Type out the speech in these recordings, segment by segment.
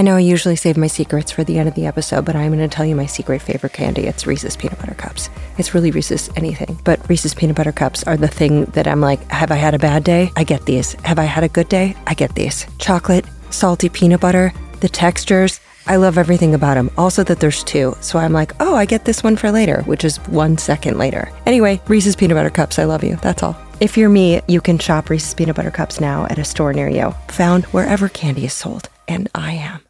I know I usually save my secrets for the end of the episode, but I'm going to tell you my secret favorite candy. It's Reese's Peanut Butter Cups. It's really Reese's anything, but Reese's Peanut Butter Cups are the thing that I'm like, have I had a bad day? I get these. Have I had a good day? I get these. Chocolate, salty peanut butter, the textures. I love everything about them. Also, that there's two. So I'm like, oh, I get this one for later, which is one second later. Anyway, Reese's Peanut Butter Cups, I love you. That's all. If you're me, you can shop Reese's Peanut Butter Cups now at a store near you, found wherever candy is sold. And I am.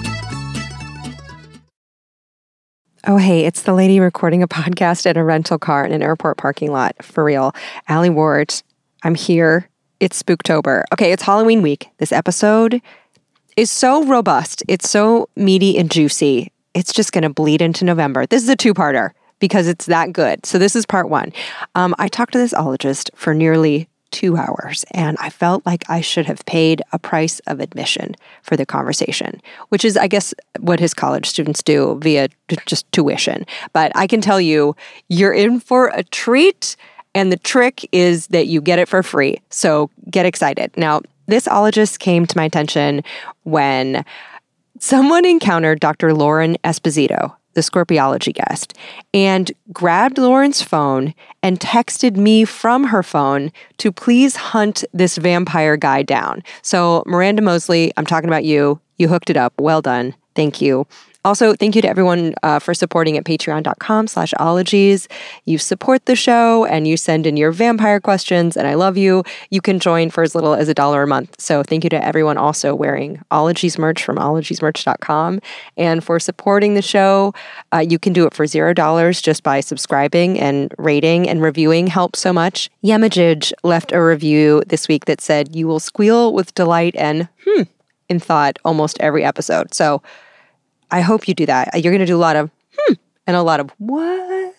Oh, hey, it's the lady recording a podcast at a rental car in an airport parking lot. For real. Allie Ward, I'm here. It's Spooktober. Okay, it's Halloween week. This episode is so robust. It's so meaty and juicy. It's just going to bleed into November. This is a two parter because it's that good. So, this is part one. Um, I talked to this ologist for nearly two hours, and I felt like I should have paid a price of admission for the conversation, which is, I guess, what his college students do via just tuition. But I can tell you, you're in for a treat. And the trick is that you get it for free. So get excited. Now, this ologist came to my attention when someone encountered Dr. Lauren Esposito the Scorpiology guest, and grabbed Lauren's phone and texted me from her phone to please hunt this vampire guy down. So, Miranda Mosley, I'm talking about you. You hooked it up. Well done. Thank you. Also, thank you to everyone uh, for supporting at patreon.com slash ologies. You support the show and you send in your vampire questions, and I love you. You can join for as little as a dollar a month. So thank you to everyone also wearing ologies merch from ologiesmerch.com. And for supporting the show, uh, you can do it for zero dollars just by subscribing and rating and reviewing helps so much. Yemajij left a review this week that said, You will squeal with delight and hmm in thought almost every episode. So I hope you do that. You're going to do a lot of hmm and a lot of what.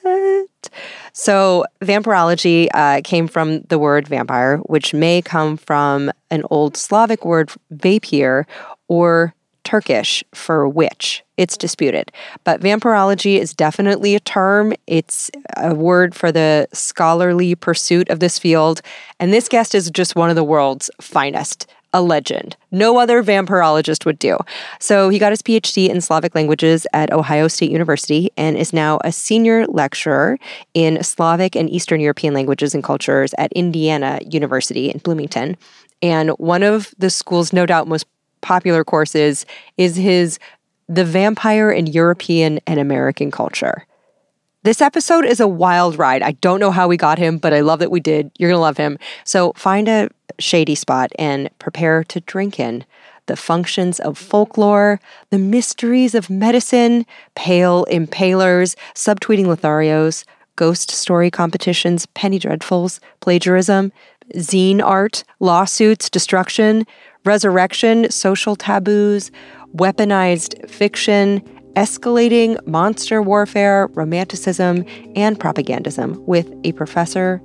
So, vampirology uh, came from the word vampire, which may come from an old Slavic word, vapir, or Turkish for witch. It's disputed. But vampirology is definitely a term. It's a word for the scholarly pursuit of this field. And this guest is just one of the world's finest a legend. No other vampirologist would do. So he got his PhD in Slavic languages at Ohio State University and is now a senior lecturer in Slavic and Eastern European languages and cultures at Indiana University in Bloomington. And one of the school's no doubt most popular courses is his The Vampire in European and American Culture. This episode is a wild ride. I don't know how we got him, but I love that we did. You're going to love him. So find a shady spot and prepare to drink in the functions of folklore, the mysteries of medicine, pale impalers, subtweeting Lotharios, ghost story competitions, penny dreadfuls, plagiarism, zine art, lawsuits, destruction, resurrection, social taboos, weaponized fiction, escalating monster warfare, romanticism, and propagandism with a professor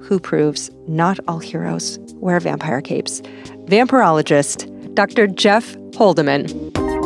who proves not all heroes wear vampire capes. Vampirologist Dr. Jeff Holdeman.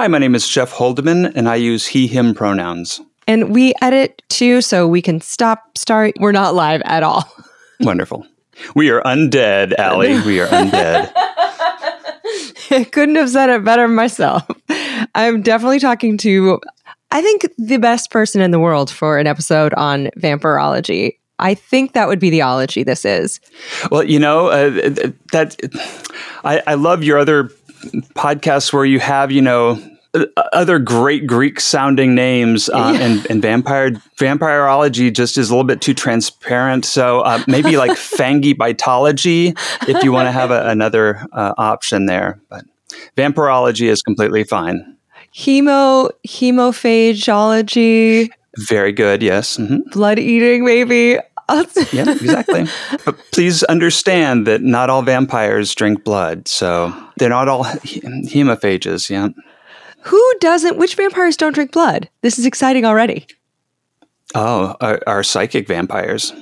Hi, my name is Jeff Holdeman, and I use he, him pronouns. And we edit too, so we can stop, start. We're not live at all. Wonderful. We are undead, Allie. We are undead. I couldn't have said it better myself. I'm definitely talking to, I think, the best person in the world for an episode on vampirology. I think that would be the ology this is. Well, you know, uh, that I, I love your other podcasts where you have, you know, other great Greek sounding names uh, yeah. and, and vampire vampirology just is a little bit too transparent. So uh, maybe like fangy bitology if you want to have a, another uh, option there. But vampirology is completely fine. Hemo hemophageology. Very good. Yes. Mm-hmm. Blood eating, maybe. yeah, exactly. But please understand that not all vampires drink blood, so they're not all hemophages. Yeah. Who doesn't? Which vampires don't drink blood? This is exciting already. Oh, our, our psychic vampires.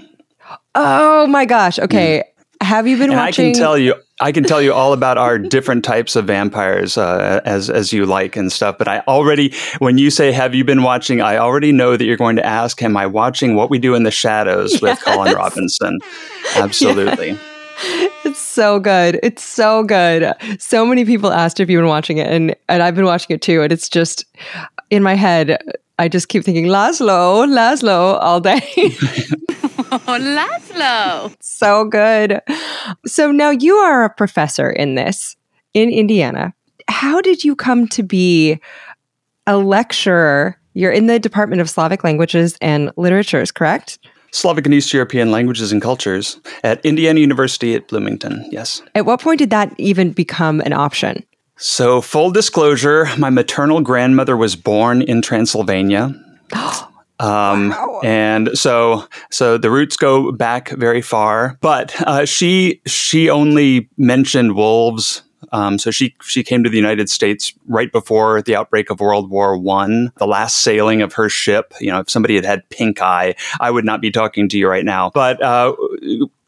Oh my gosh. Okay. Mm. Have you been and watching? I can tell you, I can tell you all about our different types of vampires uh, as as you like and stuff. But I already, when you say "Have you been watching?" I already know that you're going to ask, "Am I watching What We Do in the Shadows yes. with Colin Robinson?" Absolutely. Yeah. It's so good. It's so good. So many people asked if you've been watching it, and and I've been watching it too. And it's just in my head. I just keep thinking Laszlo, Laszlo all day. oh, Laszlo. So good. So now you are a professor in this in Indiana. How did you come to be a lecturer? You're in the Department of Slavic Languages and Literatures, correct? Slavic and East European Languages and Cultures at Indiana University at Bloomington, yes. At what point did that even become an option? So, full disclosure, my maternal grandmother was born in Transylvania. Um, wow. and so, so the roots go back very far, but, uh, she, she only mentioned wolves um, so she she came to the United States right before the outbreak of World War One. The last sailing of her ship. You know, if somebody had had pink eye, I would not be talking to you right now. But uh,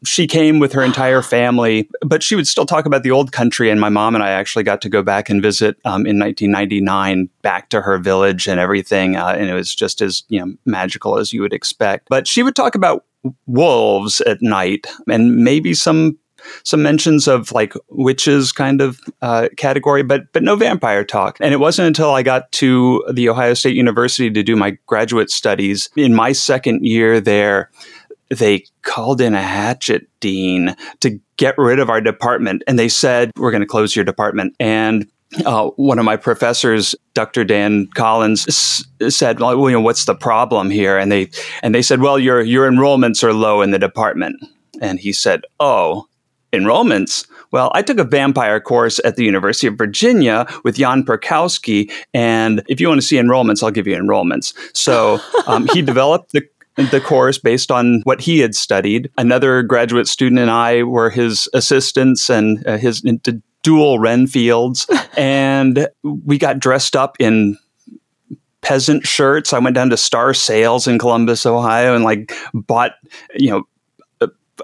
she came with her entire family, but she would still talk about the old country. And my mom and I actually got to go back and visit um, in 1999 back to her village and everything. Uh, and it was just as you know magical as you would expect. But she would talk about wolves at night and maybe some some mentions of like witches kind of uh, category, but but no vampire talk. And it wasn't until I got to the Ohio State University to do my graduate studies in my second year there. They called in a hatchet dean to get rid of our department, and they said, "We're going to close your department." And uh, one of my professors, Dr. Dan Collins, s- said, "Well, you know, what's the problem here?" And they and they said, "Well, your your enrollments are low in the department." And he said, "Oh, enrollments. Well, I took a vampire course at the University of Virginia with Jan Perkowski, and if you want to see enrollments, I'll give you enrollments. So um, he developed the the course based on what he had studied. Another graduate student and I were his assistants and uh, his dual Renfields, and we got dressed up in peasant shirts. I went down to Star Sales in Columbus, Ohio, and like bought you know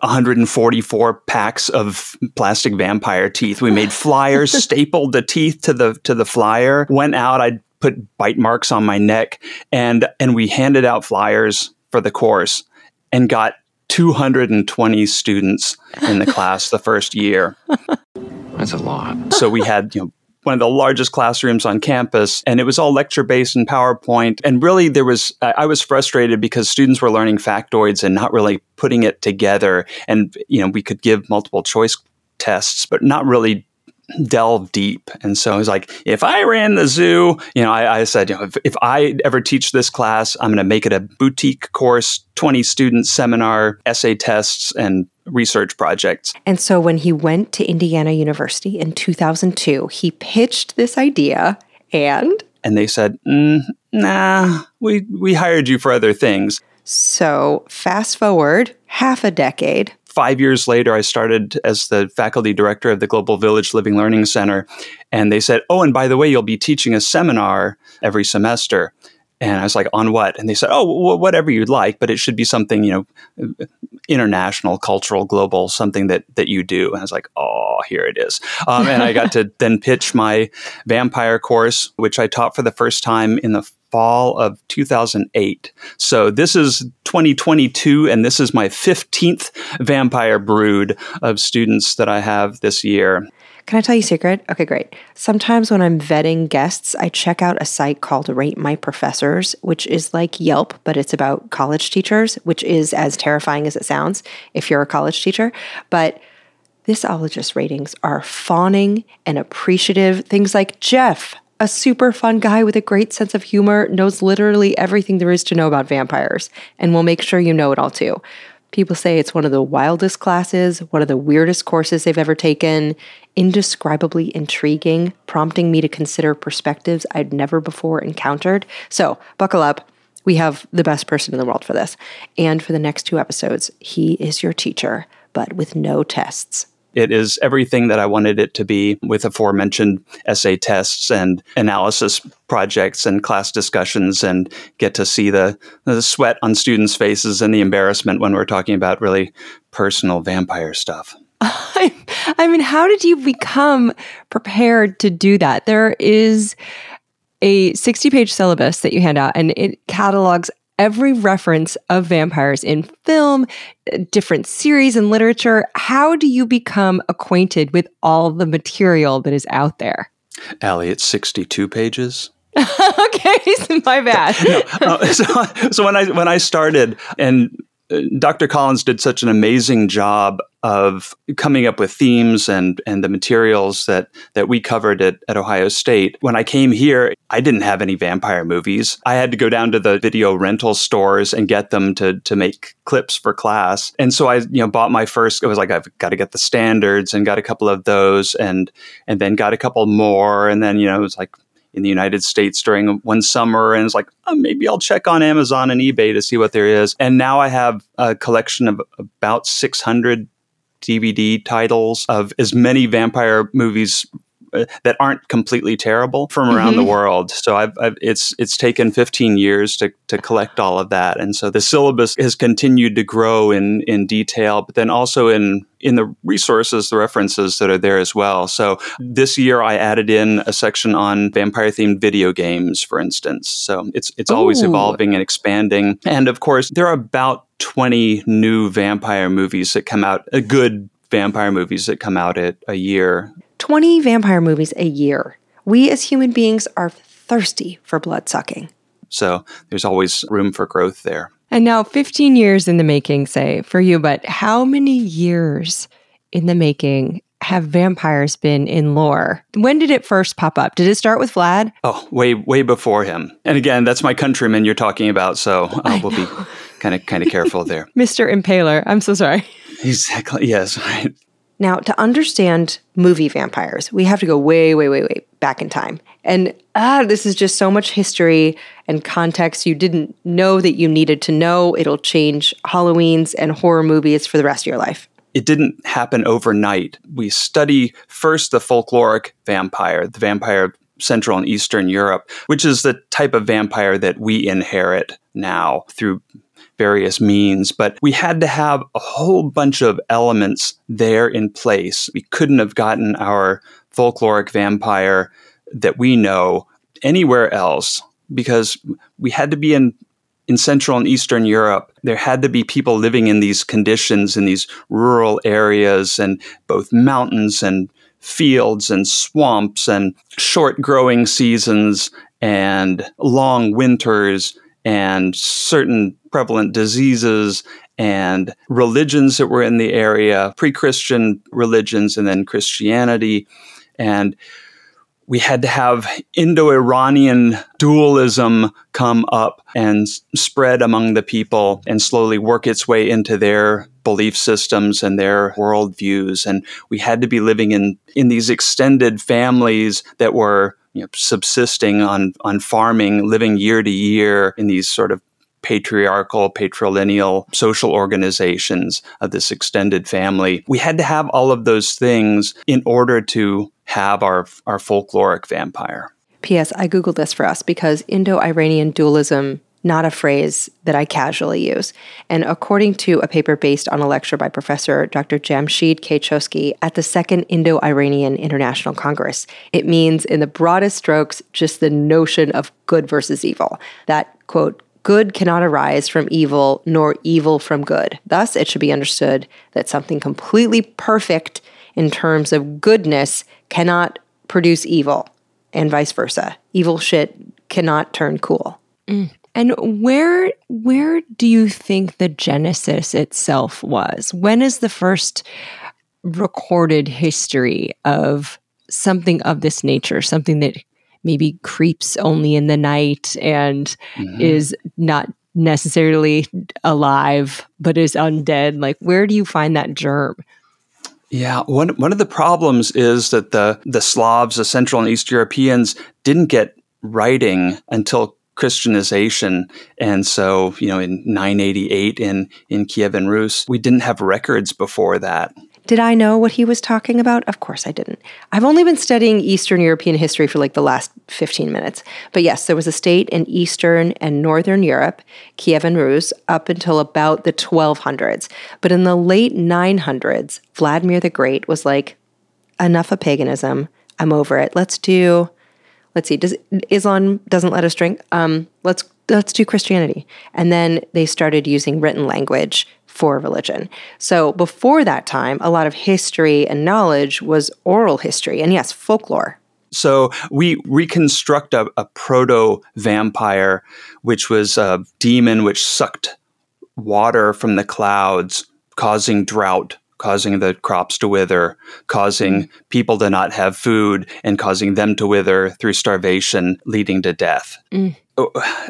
144 packs of plastic vampire teeth. We made flyers, stapled the teeth to the to the flyer. Went out. I put bite marks on my neck, and and we handed out flyers for the course, and got 220 students in the class the first year. That's a lot. So we had you know one of the largest classrooms on campus and it was all lecture based and PowerPoint. And really there was, I was frustrated because students were learning factoids and not really putting it together. And, you know, we could give multiple choice tests, but not really delve deep. And so I was like, if I ran the zoo, you know, I, I said, you know, if, if, I ever teach this class, I'm going to make it a boutique course, 20 student seminar, essay tests, and research projects. And so when he went to Indiana University in 2002, he pitched this idea and and they said, mm, "Nah, we we hired you for other things." So, fast forward half a decade. 5 years later, I started as the faculty director of the Global Village Living Learning Center, and they said, "Oh, and by the way, you'll be teaching a seminar every semester." And I was like, on what? And they said, oh, whatever you'd like, but it should be something, you know, international, cultural, global, something that that you do. And I was like, oh, here it is. Um, and I got to then pitch my vampire course, which I taught for the first time in the fall of 2008. So this is 2022, and this is my 15th vampire brood of students that I have this year. Can I tell you a secret? Okay, great. Sometimes when I'm vetting guests, I check out a site called Rate My Professors, which is like Yelp, but it's about college teachers, which is as terrifying as it sounds if you're a college teacher. But this ologist ratings are fawning and appreciative. Things like Jeff, a super fun guy with a great sense of humor, knows literally everything there is to know about vampires, and will make sure you know it all too. People say it's one of the wildest classes, one of the weirdest courses they've ever taken. Indescribably intriguing, prompting me to consider perspectives I'd never before encountered. So, buckle up. We have the best person in the world for this. And for the next two episodes, he is your teacher, but with no tests. It is everything that I wanted it to be with aforementioned essay tests and analysis projects and class discussions and get to see the, the sweat on students' faces and the embarrassment when we're talking about really personal vampire stuff. I mean, how did you become prepared to do that? There is a 60 page syllabus that you hand out, and it catalogs every reference of vampires in film, different series and literature. How do you become acquainted with all the material that is out there? Allie, it's 62 pages. okay, my bad. no, uh, so, so when I when I started, and Dr. Collins did such an amazing job of coming up with themes and and the materials that that we covered at, at Ohio State. When I came here, I didn't have any vampire movies. I had to go down to the video rental stores and get them to to make clips for class. And so I, you know, bought my first it was like I've got to get the standards and got a couple of those and and then got a couple more and then, you know, it was like in the United States during one summer and it's like, oh, maybe I'll check on Amazon and eBay to see what there is. And now I have a collection of about 600 DVD titles of as many vampire movies uh, that aren't completely terrible from around mm-hmm. the world. So I've, I've, it's it's taken 15 years to, to collect all of that, and so the syllabus has continued to grow in in detail, but then also in in the resources, the references that are there as well. So this year I added in a section on vampire themed video games, for instance. So it's it's Ooh. always evolving and expanding, and of course there are about 20 new vampire movies that come out. A good vampire movies that come out at a year 20 vampire movies a year. We as human beings are thirsty for blood sucking. So there's always room for growth there. And now 15 years in the making, say, for you, but how many years in the making have vampires been in lore? When did it first pop up? Did it start with Vlad? Oh, way, way before him. And again, that's my countryman you're talking about, so uh, we'll be kind of, kind of careful there. Mr. Impaler, I'm so sorry. Exactly. Yes. Right. Now, to understand movie vampires, we have to go way, way, way, way back in time. And ah, this is just so much history and context you didn't know that you needed to know. It'll change Halloween's and horror movies for the rest of your life. It didn't happen overnight. We study first the folkloric vampire, the vampire Central and Eastern Europe, which is the type of vampire that we inherit now through various means, but we had to have a whole bunch of elements there in place. We couldn't have gotten our folkloric vampire that we know anywhere else because we had to be in in Central and Eastern Europe, there had to be people living in these conditions in these rural areas and both mountains and fields and swamps and short growing seasons and long winters and certain prevalent diseases and religions that were in the area, pre Christian religions, and then Christianity. And we had to have Indo Iranian dualism come up and spread among the people and slowly work its way into their belief systems and their worldviews. And we had to be living in, in these extended families that were you know, subsisting on on farming, living year to year in these sort of patriarchal, patrilineal social organizations of this extended family. We had to have all of those things in order to have our our folkloric vampire. P.S. I googled this for us because Indo-Iranian dualism not a phrase that I casually use. And according to a paper based on a lecture by Professor Dr. Jamshid Khashoggi at the Second Indo Iranian International Congress, it means, in the broadest strokes, just the notion of good versus evil. That, quote, good cannot arise from evil, nor evil from good. Thus, it should be understood that something completely perfect in terms of goodness cannot produce evil, and vice versa. Evil shit cannot turn cool. Mm. And where where do you think the genesis itself was? When is the first recorded history of something of this nature, something that maybe creeps only in the night and mm-hmm. is not necessarily alive but is undead? Like where do you find that germ? Yeah, one one of the problems is that the the Slavs, the Central and East Europeans, didn't get writing until Christianization, and so you know in 988 in in Kievan Rus, we didn't have records before that. Did I know what he was talking about? Of course I didn't. I've only been studying Eastern European history for like the last 15 minutes. But yes, there was a state in Eastern and Northern Europe, Kievan Rus, up until about the 1200s. But in the late 900s, Vladimir the Great was like, enough of paganism. I'm over it. Let's do, let's see, does Islam doesn't let us drink? Um, let's let's do Christianity. And then they started using written language for religion. So before that time, a lot of history and knowledge was oral history and yes, folklore. So we reconstruct a, a proto vampire, which was a demon which sucked water from the clouds, causing drought causing the crops to wither, causing people to not have food, and causing them to wither through starvation, leading to death. Mm.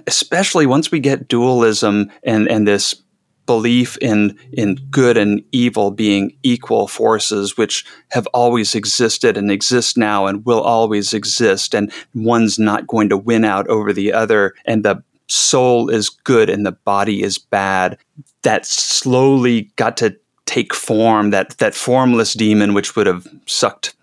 Especially once we get dualism and, and this belief in in good and evil being equal forces which have always existed and exist now and will always exist and one's not going to win out over the other and the soul is good and the body is bad that slowly got to take form that that formless demon which would have sucked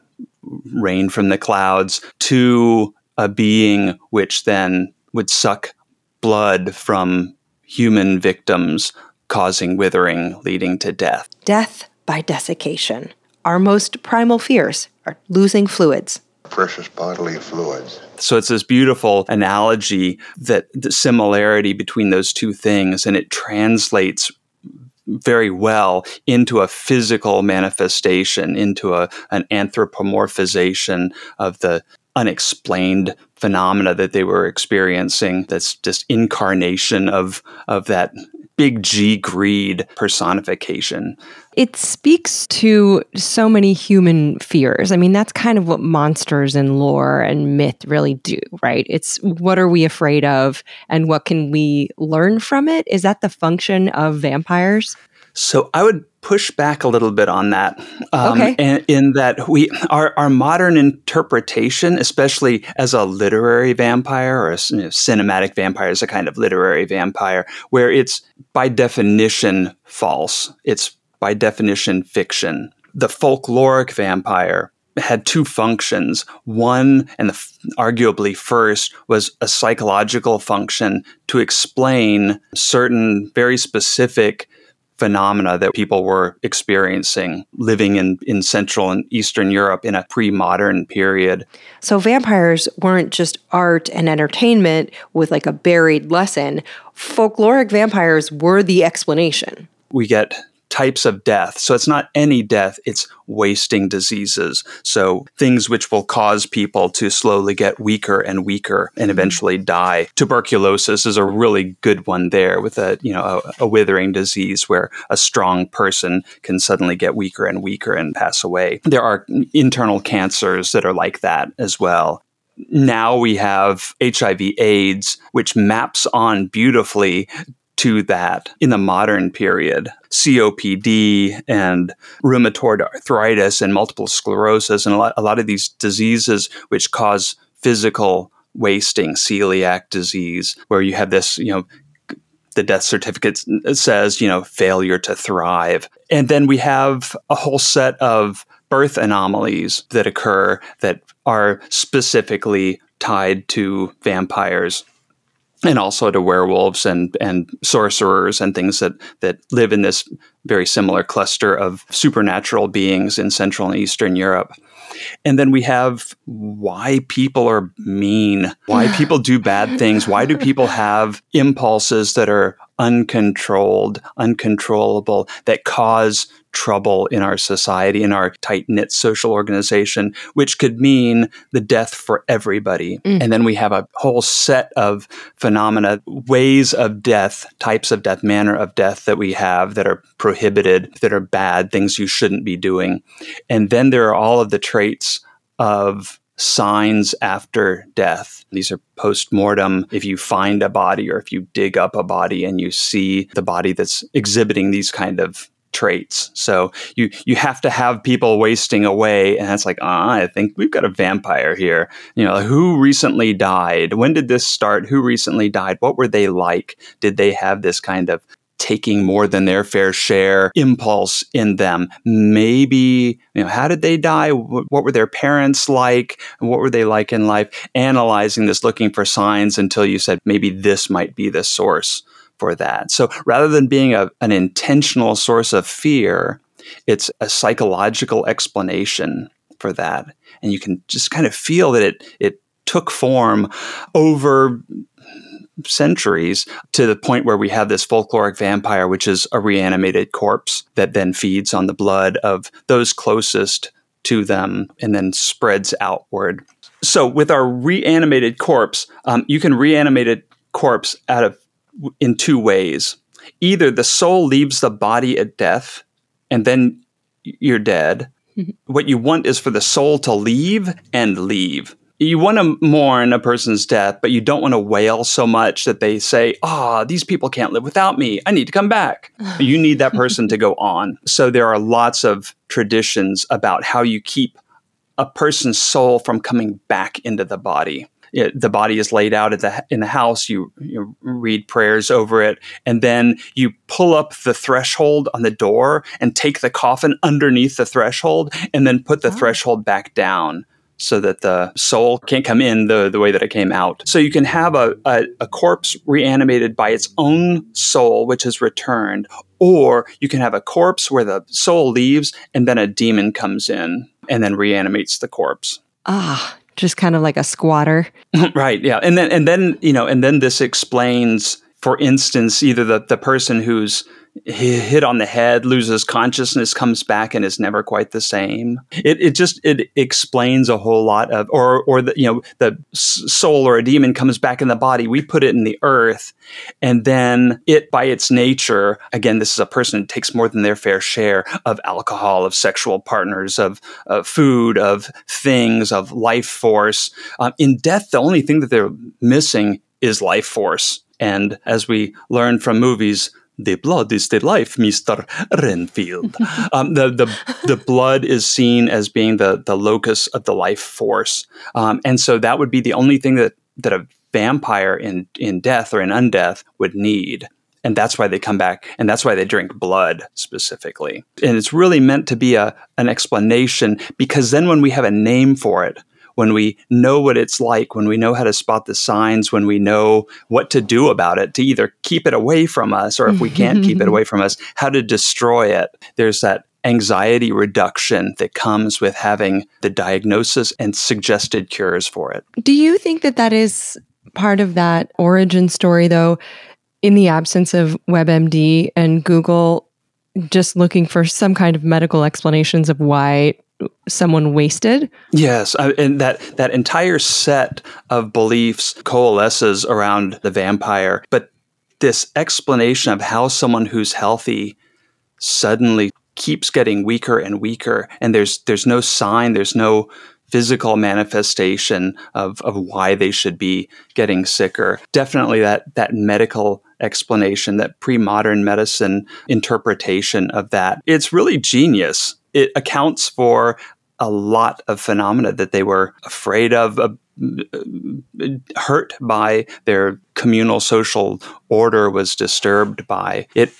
rain from the clouds to a being which then would suck blood from human victims causing withering, leading to death. Death by desiccation. Our most primal fears are losing fluids. Precious bodily fluids. So it's this beautiful analogy that the similarity between those two things, and it translates very well into a physical manifestation, into a, an anthropomorphization of the unexplained phenomena that they were experiencing. That's just incarnation of of that big G greed personification. It speaks to so many human fears. I mean, that's kind of what monsters and lore and myth really do, right? It's what are we afraid of and what can we learn from it? Is that the function of vampires? So I would push back a little bit on that. Um, okay. And in that we our, our modern interpretation, especially as a literary vampire or a you know, cinematic vampire, is a kind of literary vampire, where it's by definition false. It's by definition fiction. The folkloric vampire had two functions. One, and the, arguably first, was a psychological function to explain certain very specific phenomena that people were experiencing living in, in Central and Eastern Europe in a pre modern period. So, vampires weren't just art and entertainment with like a buried lesson. Folkloric vampires were the explanation. We get types of death. So it's not any death, it's wasting diseases. So things which will cause people to slowly get weaker and weaker and mm-hmm. eventually die. Tuberculosis is a really good one there with a, you know, a, a withering disease where a strong person can suddenly get weaker and weaker and pass away. There are internal cancers that are like that as well now we have HIV AIDS, which maps on beautifully to that in the modern period. COPD and rheumatoid arthritis and multiple sclerosis and a lot, a lot of these diseases which cause physical wasting, celiac disease, where you have this, you know, the death certificate says, you know, failure to thrive. And then we have a whole set of birth anomalies that occur that are specifically tied to vampires and also to werewolves and and sorcerers and things that that live in this very similar cluster of supernatural beings in Central and Eastern Europe. And then we have why people are mean, why people do bad things, why do people have impulses that are uncontrolled, uncontrollable, that cause trouble in our society, in our tight knit social organization, which could mean the death for everybody. Mm. And then we have a whole set of phenomena, ways of death, types of death, manner of death that we have that are prohibited, that are bad, things you shouldn't be doing. And then there are all of the traits of signs after death. These are post mortem. If you find a body or if you dig up a body and you see the body that's exhibiting these kind of traits. So you you have to have people wasting away, and it's like, ah, I think we've got a vampire here. You know, who recently died? When did this start? Who recently died? What were they like? Did they have this kind of taking more than their fair share impulse in them. Maybe, you know, how did they die? What were their parents like? What were they like in life? Analyzing this, looking for signs until you said maybe this might be the source for that. So rather than being a, an intentional source of fear, it's a psychological explanation for that. And you can just kind of feel that it, it took form over centuries to the point where we have this folkloric vampire, which is a reanimated corpse that then feeds on the blood of those closest to them and then spreads outward. So, with our reanimated corpse, um, you can reanimate a corpse out of in two ways. Either the soul leaves the body at death, and then you're dead. Mm-hmm. what you want is for the soul to leave and leave you want to mourn a person's death, but you don't want to wail so much that they say, "Ah, oh, these people can't live without me. I need to come back." you need that person to go on. So there are lots of traditions about how you keep a person's soul from coming back into the body. The body is laid out the, in the house. You, you read prayers over it, and then you pull up the threshold on the door and take the coffin underneath the threshold, and then put the oh. threshold back down so that the soul can't come in the, the way that it came out. So you can have a, a, a, corpse reanimated by its own soul, which is returned, or you can have a corpse where the soul leaves and then a demon comes in and then reanimates the corpse. Ah, just kind of like a squatter. right, yeah. And then and then, you know, and then this explains, for instance, either the, the person who's hit on the head, loses consciousness, comes back, and is never quite the same. It, it just it explains a whole lot of, or or the you know the soul or a demon comes back in the body. We put it in the earth, and then it by its nature, again, this is a person who takes more than their fair share of alcohol, of sexual partners, of, of food, of things, of life force. Um, in death, the only thing that they're missing is life force. And as we learn from movies, the blood is the life, Mister Renfield. um, the the the blood is seen as being the the locus of the life force, um, and so that would be the only thing that that a vampire in in death or in undeath would need. And that's why they come back, and that's why they drink blood specifically. And it's really meant to be a an explanation because then when we have a name for it, when we know what it's like, when we know how to spot the signs, when we know what to do about it, to either keep it away from us, or if we can't keep it mm-hmm. away from us, how to destroy it. There's that anxiety reduction that comes with having the diagnosis and suggested cures for it. Do you think that that is part of that origin story, though, in the absence of WebMD and Google? Just looking for some kind of medical explanations of why someone wasted. Yes, and that that entire set of beliefs coalesces around the vampire, but this explanation of how someone who's healthy suddenly keeps getting weaker and weaker and there's there's no sign, there's no physical manifestation of, of why they should be getting sicker. Definitely that that medical explanation, that pre-modern medicine interpretation of that. It's really genius it accounts for a lot of phenomena that they were afraid of, uh, hurt by, their communal social order was disturbed by. It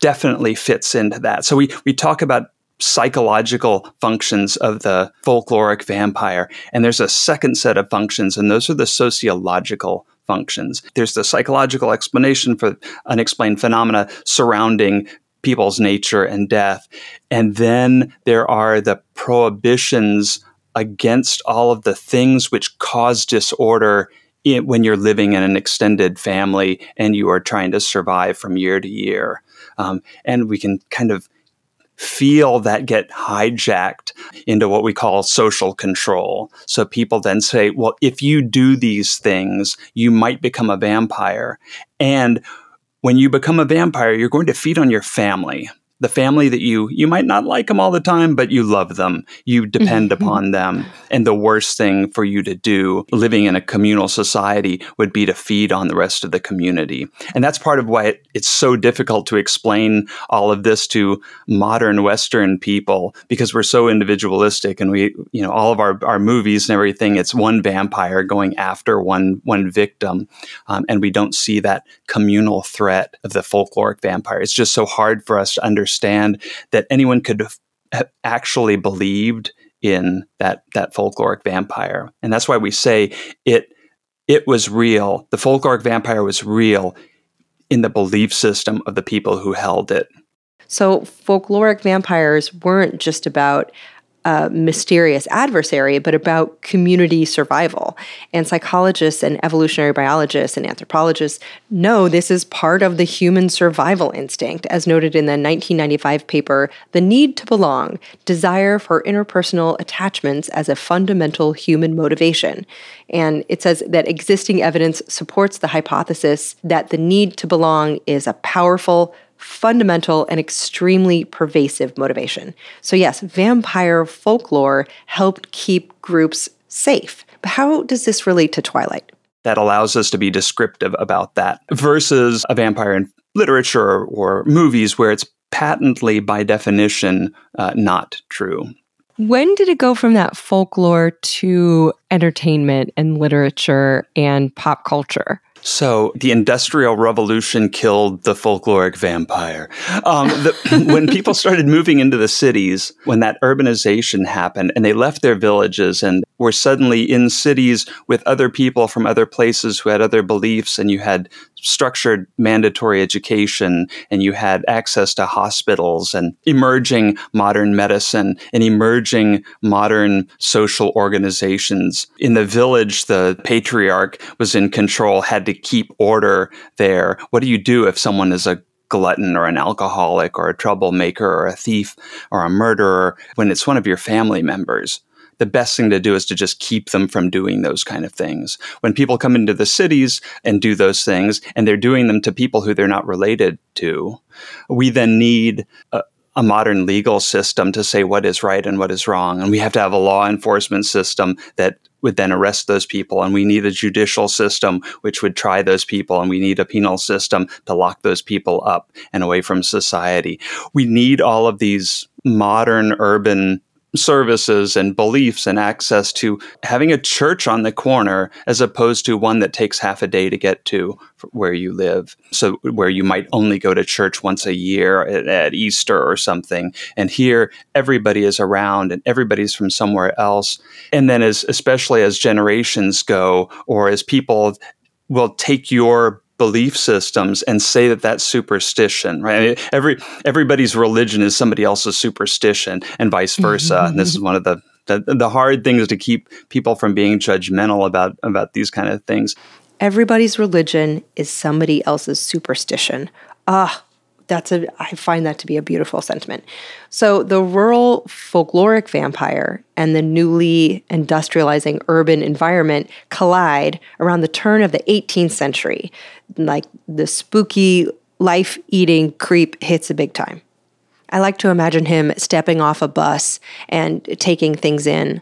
definitely fits into that. So we, we talk about psychological functions of the folkloric vampire, and there's a second set of functions, and those are the sociological functions. There's the psychological explanation for unexplained phenomena surrounding people's nature and death. And then there are the prohibitions against all of the things which cause disorder in, when you're living in an extended family and you are trying to survive from year to year. Um, and we can kind of feel that get hijacked into what we call social control. So people then say, well, if you do these things, you might become a vampire. And when you become a vampire, you're going to feed on your family. The family that you you might not like them all the time but you love them. You depend mm-hmm. upon them. And the worst thing for you to do living in a communal society would be to feed on the rest of the community. And that's part of why it, it's so difficult to explain all of this to modern western people because we're so individualistic and we you know all of our, our movies and everything it's one vampire going after one one victim. Um, and we don't see that communal threat of the folkloric vampire. It's just so hard for us to understand that anyone could have actually believed in that that folkloric vampire. And that's why we say it it was real. The folkloric vampire was real in the belief system of the people who held it. So folkloric vampires weren't just about a mysterious adversary, but about community survival. And psychologists and evolutionary biologists and anthropologists know this is part of the human survival instinct, as noted in the 1995 paper, The Need to Belong Desire for Interpersonal Attachments as a Fundamental Human Motivation. And it says that existing evidence supports the hypothesis that the need to belong is a powerful, fundamental and extremely pervasive motivation. So, yes, vampire folklore helped keep groups safe. But how does this relate to Twilight? That allows us to be descriptive about that versus a vampire in literature or movies where it's patently, by definition, uh, not true. When did it go from that folklore to entertainment and literature and pop culture? So the Industrial Revolution killed the folkloric vampire. Um, the, when people started moving into the cities, when that urbanization happened, and they left their villages and were suddenly in cities with other people from other places who had other beliefs, and you had structured mandatory education, and you had access to hospitals and emerging modern medicine and emerging modern social organizations. In the village, the patriarch was in control, had to keep order there. What do you do if someone is a glutton or an alcoholic or a troublemaker or a thief or a murderer when it's one of your family members? The best thing to do is to just keep them from doing those kind of things. When people come into the cities and do those things, and they're doing them to people who they're not related to, we then need a, a modern legal system to say what is right and what is wrong. And we have to have a law enforcement system that would then arrest those people. And we need a judicial system which would try those people. And we need a penal system to lock those people up and away from society. We need all of these modern urban services and beliefs and access to having a church on the corner as opposed to one that takes half a day to get to where you live. So, where you might only go to church once a year at, at Easter or something. And here, everybody is around and everybody's from somewhere else. And then, as especially as generations go, or as people will take your belief systems and say that that's superstition, right? Every everybody's religion is somebody else's superstition, and vice versa. Mm-hmm. And this is one of the, the the hard things to keep people from being judgmental about about these kind of things. Everybody's religion is somebody else's superstition. Ah, that's a I find that to be a beautiful sentiment. So the rural folkloric vampire and the newly industrializing urban environment collide around the turn of the 18th century. Like the spooky life eating creep hits a big time. I like to imagine him stepping off a bus and taking things in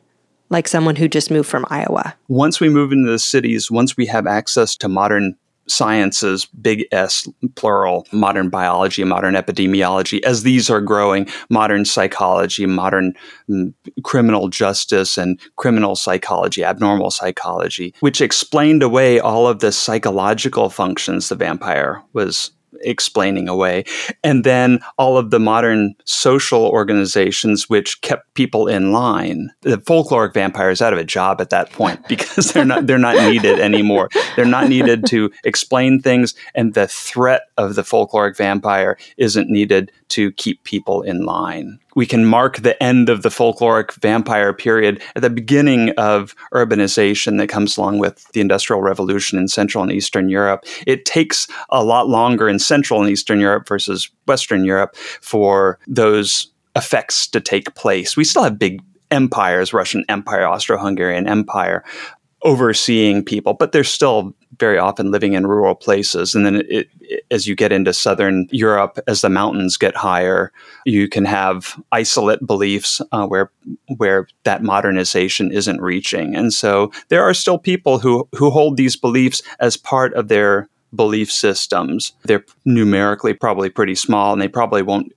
like someone who just moved from Iowa. Once we move into the cities, once we have access to modern sciences, big S plural, modern biology, modern epidemiology, as these are growing, modern psychology, modern mm, criminal justice, and criminal psychology, abnormal psychology, which explained away all of the psychological functions the vampire was explaining away. And then all of the modern social organizations which kept people in line. The folkloric vampire is out of a job at that point because they're not they're not needed anymore. They're not needed to explain things and the threat of the folkloric vampire isn't needed to keep people in line we can mark the end of the folkloric vampire period at the beginning of urbanization that comes along with the Industrial Revolution in Central and Eastern Europe. It takes a lot longer in Central and Eastern Europe versus Western Europe for those effects to take place. We still have big empires, Russian Empire, Austro Hungarian Empire, overseeing people, but they're still very often living in rural places. And then it, it, as you get into southern Europe, as the mountains get higher, you can have isolate beliefs uh, where where that modernization isn't reaching. And so there are still people who who hold these beliefs as part of their belief systems. They're numerically probably pretty small, and they probably won't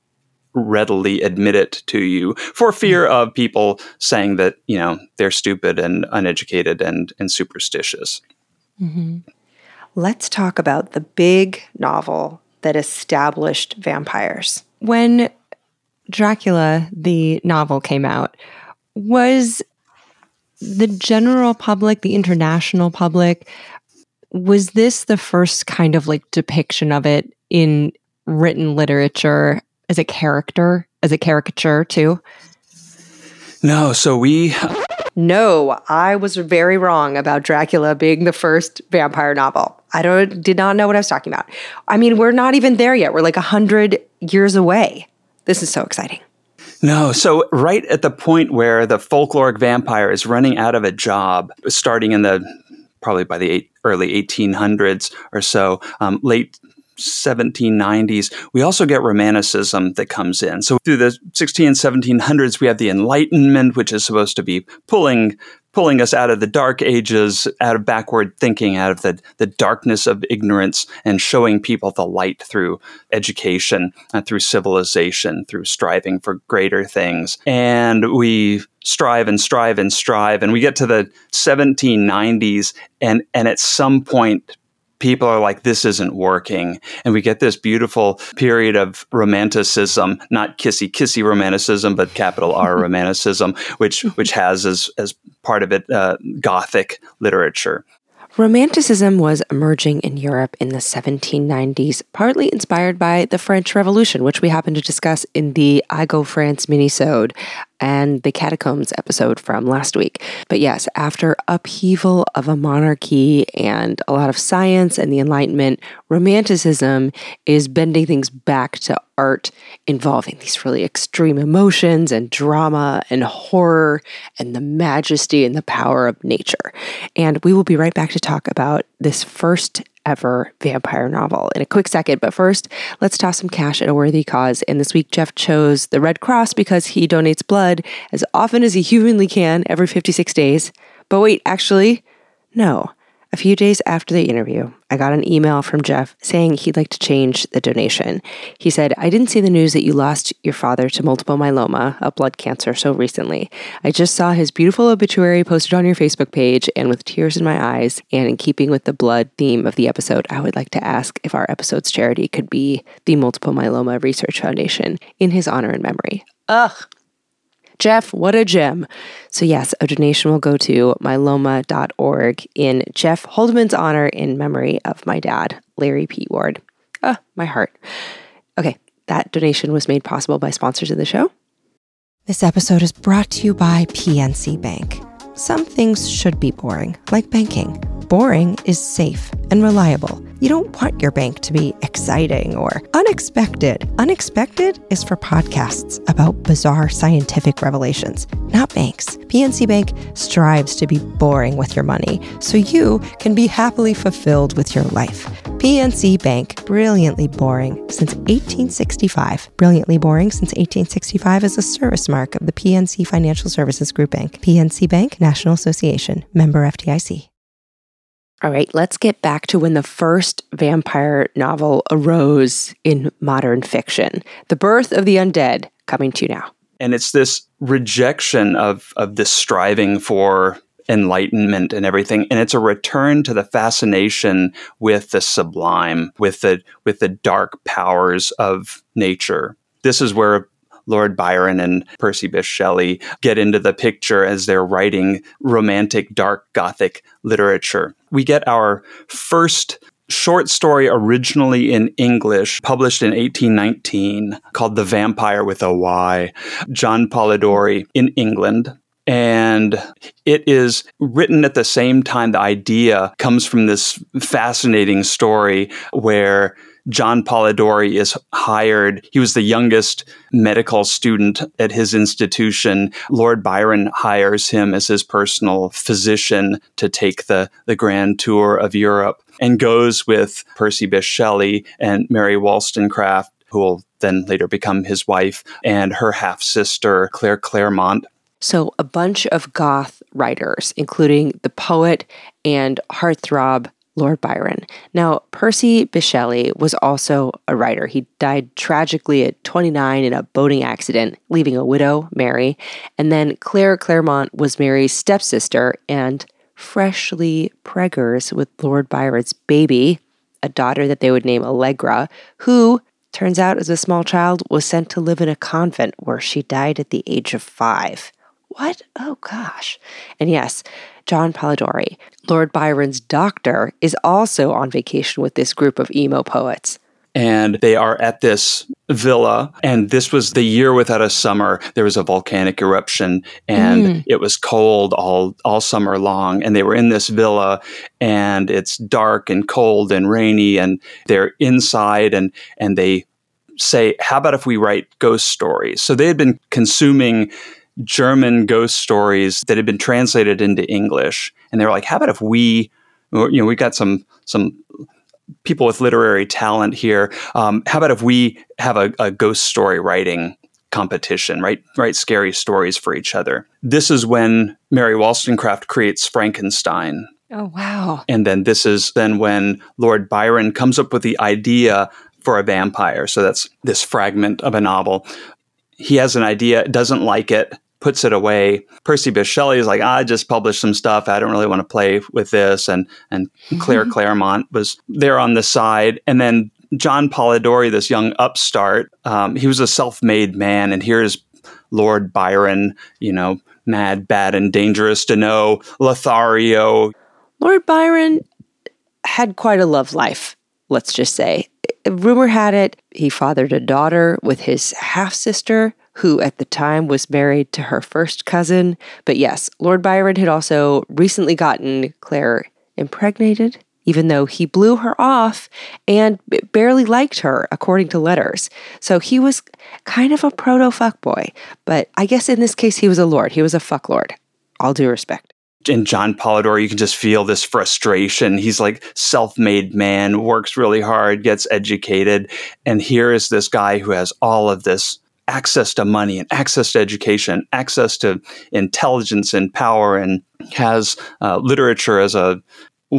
readily admit it to you for fear of people saying that you know they're stupid and uneducated and and superstitious. Mm-hmm. Let's talk about the big novel that established vampires. When Dracula, the novel, came out, was the general public, the international public, was this the first kind of like depiction of it in written literature as a character, as a caricature too? No, so we no, I was very wrong about Dracula being the first vampire novel. I don't did not know what I was talking about. I mean, we're not even there yet. We're like a hundred years away. This is so exciting. No, so right at the point where the folkloric vampire is running out of a job, starting in the probably by the eight, early 1800s or so, um, late 1790s, we also get Romanticism that comes in. So through the 16 and 1700s, we have the Enlightenment, which is supposed to be pulling pulling us out of the dark ages, out of backward thinking, out of the, the darkness of ignorance, and showing people the light through education, uh, through civilization, through striving for greater things. And we strive and strive and strive. And we get to the 1790s, and, and at some point, people are like, this isn't working. And we get this beautiful period of romanticism, not kissy kissy romanticism, but capital R romanticism, which, which has as, as part of it uh, Gothic literature. Romanticism was emerging in Europe in the 1790s, partly inspired by the French Revolution, which we happen to discuss in the I Go France minisode and the Catacombs episode from last week. But yes, after upheaval of a monarchy and a lot of science and the Enlightenment, Romanticism is bending things back to art involving these really extreme emotions and drama and horror and the majesty and the power of nature. And we will be right back to talk about this first ever vampire novel in a quick second. But first, let's toss some cash at a worthy cause. And this week, Jeff chose the Red Cross because he donates blood as often as he humanly can every 56 days. But wait, actually, no. A few days after the interview, I got an email from Jeff saying he'd like to change the donation. He said, I didn't see the news that you lost your father to multiple myeloma, a blood cancer, so recently. I just saw his beautiful obituary posted on your Facebook page, and with tears in my eyes, and in keeping with the blood theme of the episode, I would like to ask if our episode's charity could be the Multiple Myeloma Research Foundation in his honor and memory. Ugh, Jeff, what a gem. So, yes, a donation will go to myeloma.org in Jeff Holdman's honor in memory of my dad, Larry P. Ward. Ah, my heart. Okay, that donation was made possible by sponsors of the show. This episode is brought to you by PNC Bank. Some things should be boring, like banking. Boring is safe and reliable. You don't want your bank to be exciting or unexpected. Unexpected is for podcasts about bizarre scientific revelations, not banks. PNC Bank strives to be boring with your money so you can be happily fulfilled with your life. PNC Bank, brilliantly boring since 1865. Brilliantly boring since 1865 is a service mark of the PNC Financial Services Group Bank. PNC Bank, National Association, member FDIC. All right, let's get back to when the first vampire novel arose in modern fiction The Birth of the Undead, coming to you now. And it's this rejection of, of this striving for enlightenment and everything and it's a return to the fascination with the sublime with the with the dark powers of nature this is where Lord Byron and Percy Bysshe Shelley get into the picture as they're writing romantic, dark Gothic literature. We get our first short story originally in English, published in 1819, called The Vampire with a Y, John Polidori in England. And it is written at the same time the idea comes from this fascinating story where John Polidori is hired. He was the youngest medical student at his institution. Lord Byron hires him as his personal physician to take the, the grand tour of Europe and goes with Percy Bysshe Shelley and Mary Wollstonecraft, who will then later become his wife, and her half sister, Claire Clairmont. So, a bunch of goth writers, including the poet and heartthrob Lord Byron. Now, Percy Shelley was also a writer. He died tragically at 29 in a boating accident, leaving a widow, Mary. And then Claire Clairmont was Mary's stepsister and freshly preggers with Lord Byron's baby, a daughter that they would name Allegra, who, turns out as a small child, was sent to live in a convent where she died at the age of five. What? Oh gosh. And yes, John Polidori, Lord Byron's doctor, is also on vacation with this group of emo poets. And they are at this villa. And this was the year without a summer. There was a volcanic eruption and mm. it was cold all, all summer long. And they were in this villa and it's dark and cold and rainy and they're inside and, and they say, how about if we write ghost stories? So they had been consuming German ghost stories that had been translated into English, and they were like, "How about if we, you know, we've got some some people with literary talent here. Um, how about if we have a, a ghost story writing competition, right? Write scary stories for each other. This is when Mary Wollstonecraft creates Frankenstein. Oh wow! And then this is then when Lord Byron comes up with the idea for a vampire. So that's this fragment of a novel. He has an idea, doesn't like it, puts it away. Percy Bysshe Shelley is like, I just published some stuff. I don't really want to play with this. And and Claire Clairmont was there on the side. And then John Polidori, this young upstart, um, he was a self-made man. And here's Lord Byron, you know, mad, bad, and dangerous to know. Lothario. Lord Byron had quite a love life, let's just say. Rumor had it he fathered a daughter with his half sister who at the time was married to her first cousin. But yes, Lord Byron had also recently gotten Claire impregnated, even though he blew her off and barely liked her, according to letters. So he was kind of a proto fuckboy. But I guess in this case, he was a lord. He was a fuck lord. All due respect in John Polidori, you can just feel this frustration. He's like self-made man, works really hard, gets educated, and here is this guy who has all of this access to money and access to education, access to intelligence and power, and has uh, literature as a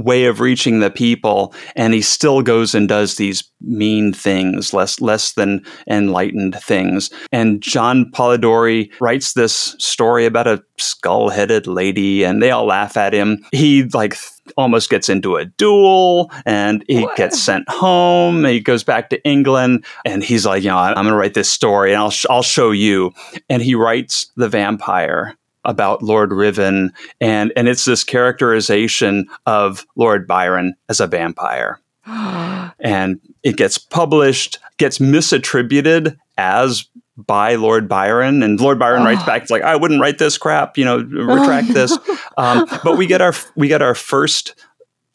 way of reaching the people and he still goes and does these mean things less less than enlightened things. And John Polidori writes this story about a skull-headed lady and they all laugh at him. He like almost gets into a duel and he what? gets sent home he goes back to England and he's like you know I'm going to write this story and I'll sh- I'll show you and he writes the vampire about Lord Ruthven. and and it's this characterization of Lord Byron as a vampire. and it gets published, gets misattributed as by Lord Byron, and Lord Byron oh. writes back, "It's like I wouldn't write this crap, you know, retract this." Um, but we get our we get our first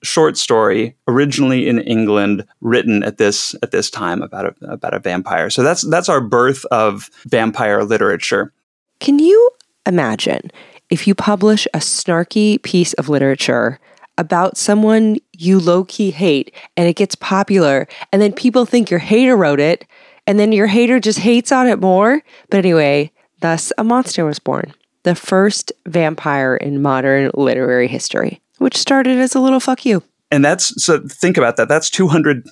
short story originally in England written at this at this time about a about a vampire. So that's that's our birth of vampire literature. Can you imagine if you publish a snarky piece of literature about someone you low key hate and it gets popular, and then people think your hater wrote it, and then your hater just hates on it more. But anyway, thus a monster was born, the first vampire in modern literary history, which started as a little fuck you. And that's so think about that. That's 200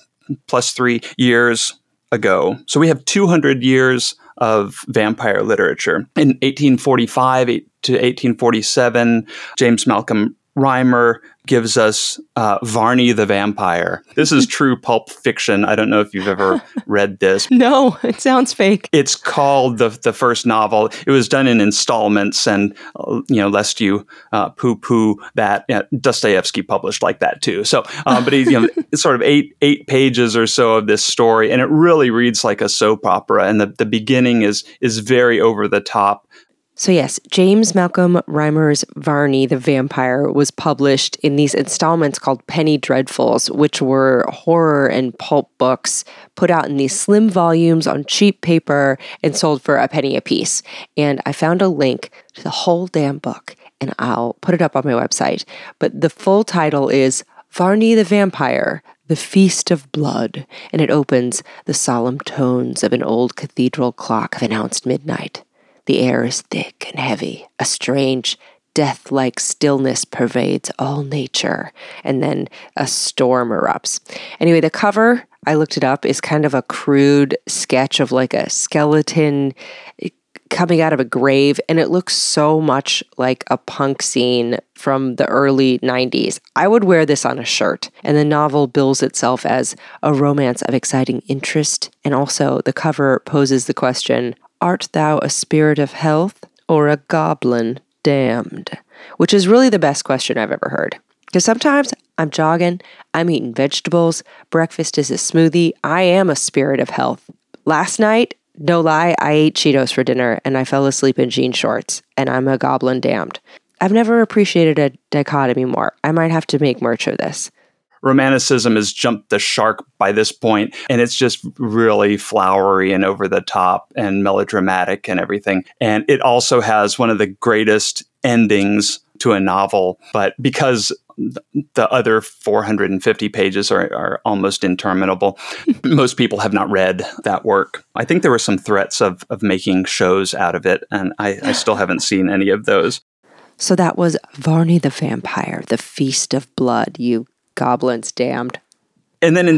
plus three years ago. So we have 200 years of vampire literature. In 1845 to 1847, James Malcolm Rymer gives us uh, Varney the Vampire. This is true pulp fiction. I don't know if you've ever read this. No, it sounds fake. It's called the the first novel. It was done in installments, and uh, you know, lest you uh, poo poo that, you know, Dostoevsky published like that too. So, uh, but he, you know, it's sort of eight eight pages or so of this story, and it really reads like a soap opera. And the the beginning is is very over the top So, yes, James Malcolm Rymer's Varney the Vampire was published in these installments called Penny Dreadfuls, which were horror and pulp books put out in these slim volumes on cheap paper and sold for a penny apiece. And I found a link to the whole damn book, and I'll put it up on my website. But the full title is Varney the Vampire, The Feast of Blood, and it opens the solemn tones of an old cathedral clock have announced midnight. The air is thick and heavy. A strange, death like stillness pervades all nature. And then a storm erupts. Anyway, the cover, I looked it up, is kind of a crude sketch of like a skeleton eh, coming out of a grave, and it looks so much like a punk scene from the early 90s. I would wear this on a shirt. And the novel bills itself as a romance of exciting interest, and also the cover poses the question Art thou a spirit of health or a goblin damned? Which is really the best question I've ever heard. Because sometimes I'm jogging, I'm eating vegetables, breakfast is a smoothie, I am a spirit of health. Last night, no lie, I ate Cheetos for dinner and I fell asleep in jean shorts, and I'm a goblin damned. I've never appreciated a dichotomy more. I might have to make merch of this romanticism has jumped the shark by this point and it's just really flowery and over the top and melodramatic and everything and it also has one of the greatest endings to a novel but because the other 450 pages are, are almost interminable. Most people have not read that work. I think there were some threats of, of making shows out of it, and I, I still haven't seen any of those. So that was Varney the Vampire, The Feast of Blood. You goblins damned. And then in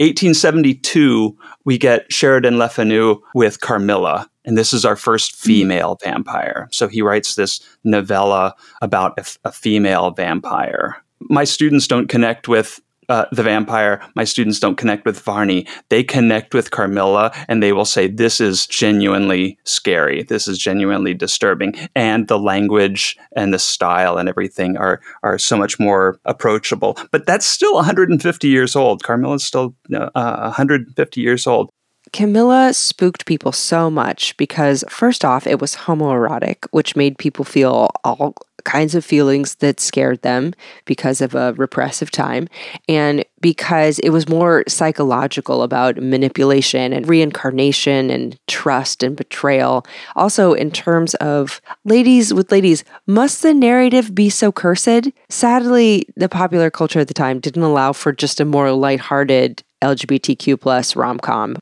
1872, we get Sheridan Le Fanu with Carmilla, and this is our first hmm. female vampire. So he writes this novella about a, a female vampire. My students don't connect with uh, the vampire, my students don't connect with Varney. They connect with Carmilla and they will say, This is genuinely scary. This is genuinely disturbing. And the language and the style and everything are, are so much more approachable. But that's still 150 years old. Carmilla's still uh, 150 years old. Carmilla spooked people so much because, first off, it was homoerotic, which made people feel all kinds of feelings that scared them because of a repressive time, and because it was more psychological about manipulation and reincarnation and trust and betrayal. Also, in terms of ladies with ladies, must the narrative be so cursed? Sadly, the popular culture at the time didn't allow for just a more lighthearted LGBTQ plus rom com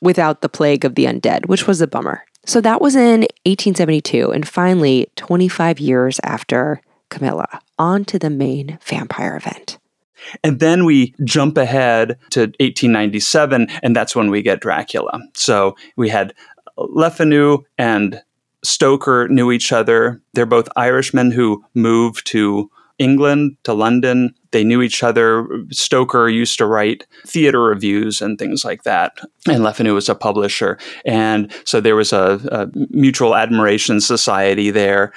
without the plague of the undead, which was a bummer. So that was in 1872. And finally, 25 years after Carmilla, on to the main vampire event. And then we jump ahead to 1897, and that's when we get Dracula. So we had Le Fanu and Stoker knew each other. They're both Irishmen who moved to England to London. They knew each other. Stoker used to write theater reviews and things like that. And Le Fanu was a publisher. And so there was a, a mutual admiration society there.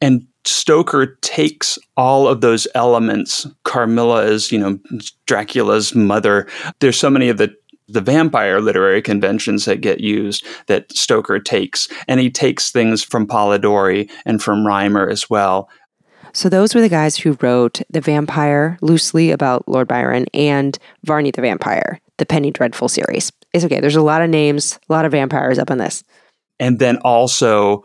And Stoker takes all of those elements. Carmilla is, you know, Dracula's mother. There's so many of the the vampire literary conventions that get used that Stoker takes. And he takes things from Polidori and from Rymer as well. So those were the guys who wrote The Vampire, loosely about Lord Byron, and Varney the Vampire, the Penny Dreadful series. It's okay. There's a lot of names, a lot of vampires up on this. And then also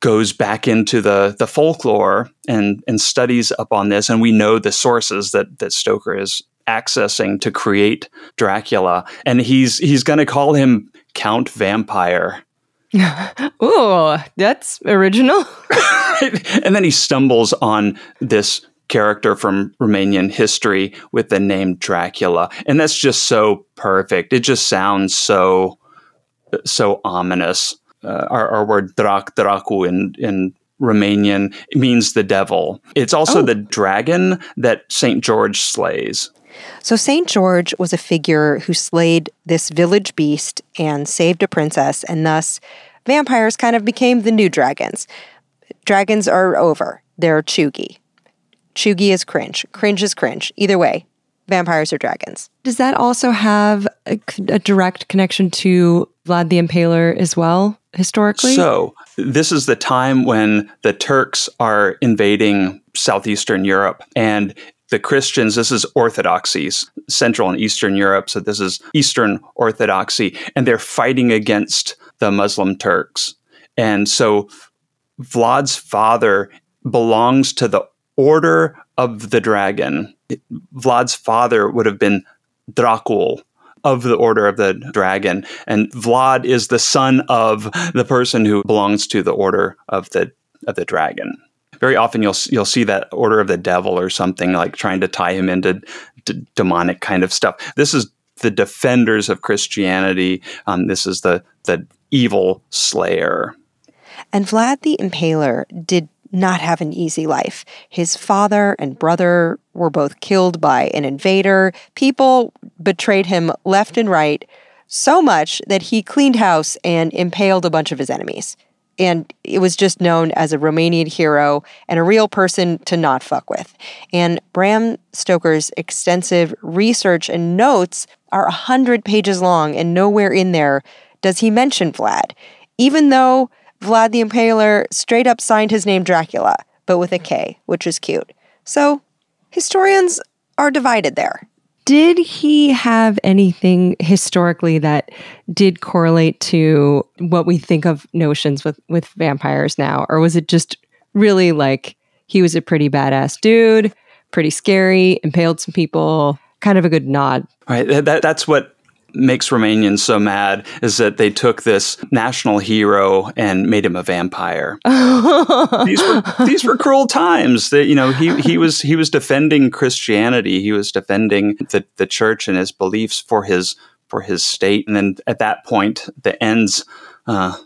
goes back into the the folklore and and studies up on this and we know the sources that that Stoker is accessing to create Dracula and he's he's going to call him Count Vampire oh, that's original. and then he stumbles on this character from Romanian history with the name Dracula. And that's just so perfect. It just sounds so so ominous. Uh, our, our, word drac dracu in in Romanian means the devil. It's also oh. the dragon that St. George slays. So, St. George was a figure who slayed this village beast and saved a princess, and thus vampires kind of became the new dragons. Dragons are over. They're cheugy. Cheugy is cringe. Cringe is cringe. Either way, vampires or dragons. Does that also have a, a direct connection to Vlad the Impaler as well, historically? So, this is the time when the Turks are invading southeastern Europe and the Christians, this is Orthodoxies, Central and Eastern Europe. So this is Eastern Orthodoxy, and they're fighting against the Muslim Turks. And so Vlad's father belongs to the Order of the Dragon. Vlad's father would have been Dracul of the Order of the Dragon, and Vlad is the son of the person who belongs to the Order of the of the Dragon. Very often, you'll you'll see that Order of the Devil or something like trying to tie him into d- demonic kind of stuff. This is the defenders of Christianity. Um, this is the the evil slayer. And Vlad the Impaler did not have an easy life. His father and brother were both killed by an invader. People betrayed him left and right so much that he cleaned house and impaled a bunch of his enemies. And it was just known as a Romanian hero and a real person to not fuck with. And Bram Stoker's extensive research and notes are 100 pages long, and nowhere in there does he mention Vlad, even though Vlad the Impaler straight up signed his name Dracula, but with a K, which is cute. So, historians are divided there. Did he have anything historically that did correlate to what we think of notions with, with vampires now? Or was it just really like he was a pretty badass dude, pretty scary, impaled some people, kind of a good nod? Right. That, that's what makes Romanians so mad is that they took this national hero and made him a vampire. these were these were cruel times. That you know he he was he was defending Christianity. He was defending the the church and his beliefs for his for his state. And then at that point, the ends. Uh,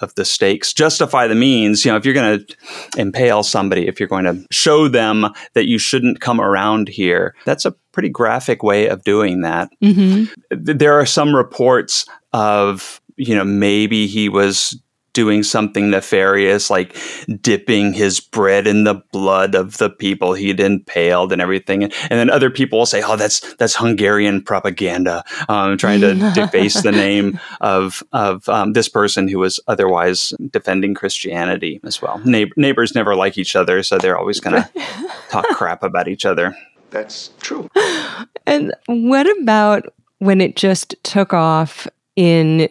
of the stakes justify the means you know if you're going to impale somebody if you're going to show them that you shouldn't come around here that's a pretty graphic way of doing that Mm-hmm. there are some reports of you know maybe he was doing something nefarious like dipping his bread in the blood of the people he'd impaled and everything. And, and then other people will say oh that's that's hungarian propaganda. Um, trying to deface the name of of um, this person who was otherwise defending christianity as well. Neigh- neighbors never like each other so they're always going to talk crap about each other. That's true. And what about when it just took off in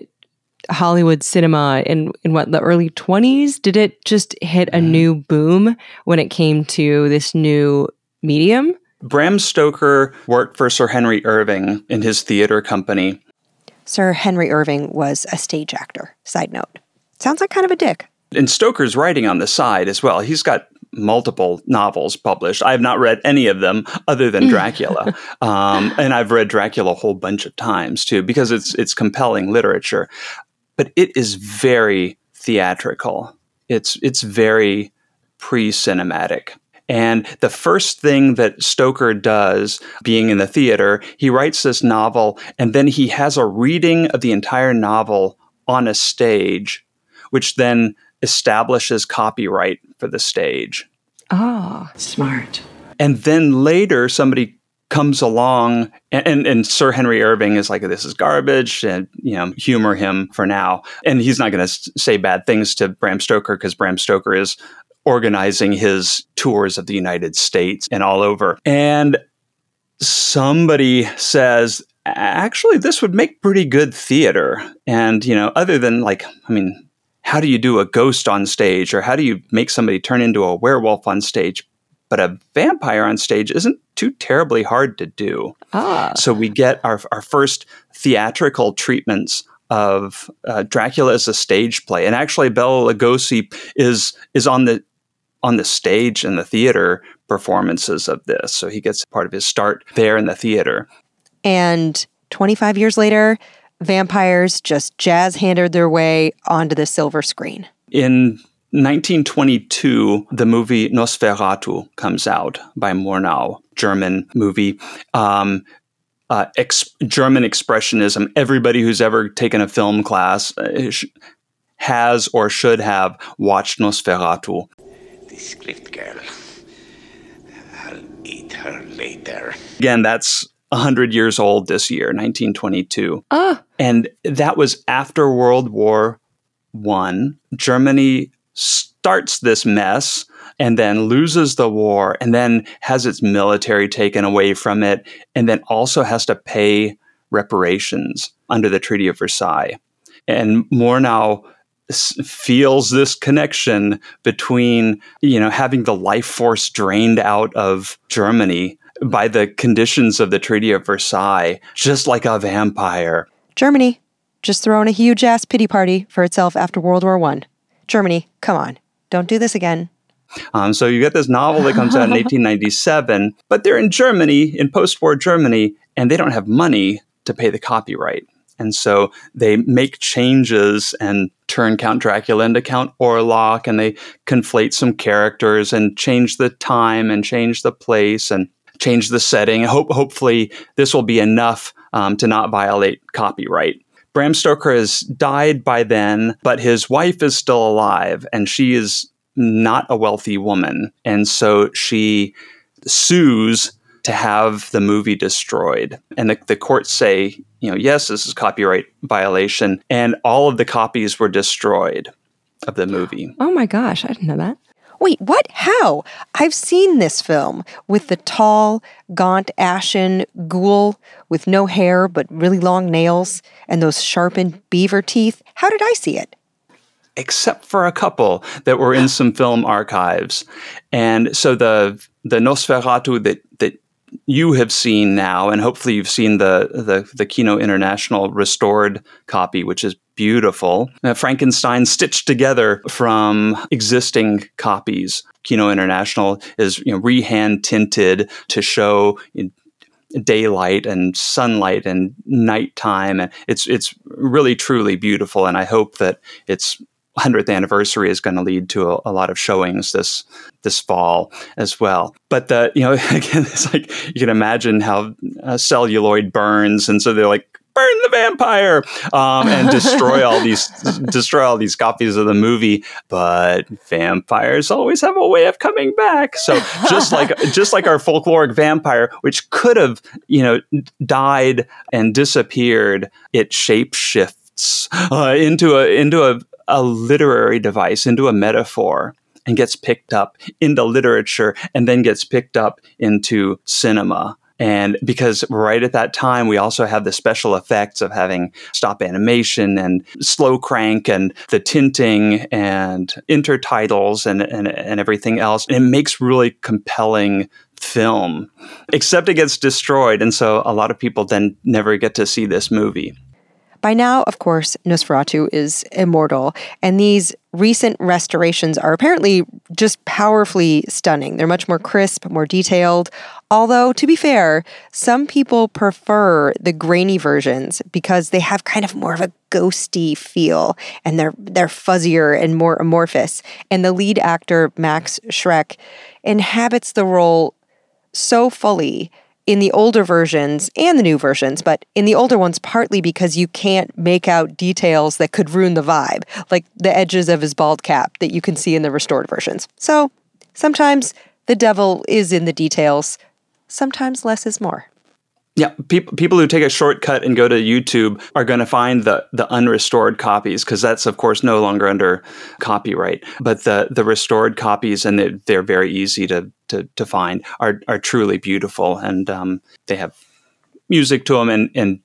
Hollywood cinema in, in what, the early 20s? Did it just hit a new boom when it came to this new medium? Bram Stoker worked for Sir Henry Irving in his theater company. Sir Henry Irving was a stage actor. Side note. Sounds like kind of a dick. And Stoker's writing on the side as well. He's got multiple novels published. I have not read any of them other than Dracula, um, and I've read Dracula a whole bunch of times too because it's it's compelling literature. But it is very theatrical. It's it's very pre-cinematic. And the first thing that Stoker does, being in the theater, he writes this novel and then he has a reading of the entire novel on a stage, which then establishes copyright for the stage. Ah. Smart. And then later, somebody comes along, and, and, and Sir Henry Irving is like, "This is garbage," and you know, humor him for now. And he's not going to say bad things to Bram Stoker because Bram Stoker is organizing his tours of the United States and all over. And somebody says, "Actually, this would make pretty good theater." And you know, other than like, I mean, how do you do a ghost on stage, or how do you make somebody turn into a werewolf on stage? But a vampire on stage isn't too terribly hard to do. Ah. So we get our, our first theatrical treatments of uh, Dracula as a stage play, and actually Bela Lugosi is is on the on the stage in the theater performances of this. So he gets part of his start there in the theater. And 25 years later, vampires just jazz handed their way onto the silver screen. In 1922, the movie Nosferatu comes out by Murnau, German movie. Um, uh, ex- German expressionism. Everybody who's ever taken a film class uh, has or should have watched Nosferatu. This clift girl. I'll eat her later. Again, that's 100 years old this year, 1922. Ah. And that was after World War One. Germany starts this mess and then loses the war and then has its military taken away from it and then also has to pay reparations under the Treaty of Versailles. And Murnau s- feels this connection between, you know, having the life force drained out of Germany by the conditions of the Treaty of Versailles, just like a vampire. Germany, just throwing a huge ass pity party for itself after World War One. Germany, come on, don't do this again. Um, so you get this novel that comes out in 1897, but they're in Germany, in post war Germany, and they don't have money to pay the copyright. And so they make changes and turn Count Dracula into Count Orlok, and they conflate some characters and change the time and change the place and change the setting. Hope, hopefully, this will be enough um, to not violate copyright. Bram Stoker has died by then, but his wife is still alive, and she is not a wealthy woman. And so she sues to have the movie destroyed. And the, the courts say, you know, yes, this is copyright violation. And all of the copies were destroyed of the movie. Oh my gosh, I didn't know that. Wait, what? How? I've seen this film with the tall, gaunt, ashen ghoul with no hair but really long nails and those sharpened beaver teeth. How did I see it? except for a couple that were in some film archives. And so the the Nosferatu that that you have seen now, and hopefully you've seen the the, the Kino International restored copy, which is beautiful. Uh, Frankenstein stitched together from existing copies. Kino International is you know, rehand tinted to show. daylight and sunlight and nighttime and it's it's really truly beautiful and I hope that it's 100th anniversary is going to lead to a, a, lot of showings this this fall as well. But the you know again it's like you can imagine how uh, celluloid burns, and so they're like burn the vampire um, and destroy all these destroy all these copies of the movie. But vampires always have a way of coming back. So just like just like our folkloric vampire, which could have you know died and disappeared, it shapeshifts uh, into a into a a literary device into a metaphor and gets picked up into literature and then gets picked up into cinema. And because right at that time, we also have the special effects of having stop animation and slow crank and the tinting and intertitles and, and, and everything else. And it makes really compelling film, except it gets destroyed. And so a lot of people then never get to see this movie. By now, of course, Nosferatu is immortal, and these recent restorations are apparently just powerfully stunning. They're much more crisp, more detailed. Although, to be fair, some people prefer the grainy versions because they have kind of more of a ghosty feel and they're they're fuzzier and more amorphous. And the lead actor, Max Schreck, inhabits the role so fully in the older versions and the new versions, but in the older ones, partly because you can't make out details that could ruin the vibe, like the edges of his bald cap that you can see in the restored versions. So sometimes the devil is in the details, sometimes less is more. Yeah, people people who take a shortcut and go to YouTube are going to find the the unrestored copies because that's of course no longer under copyright. But the the restored copies and they're, they're very easy to, to to find are are truly beautiful and um, they have music to them and and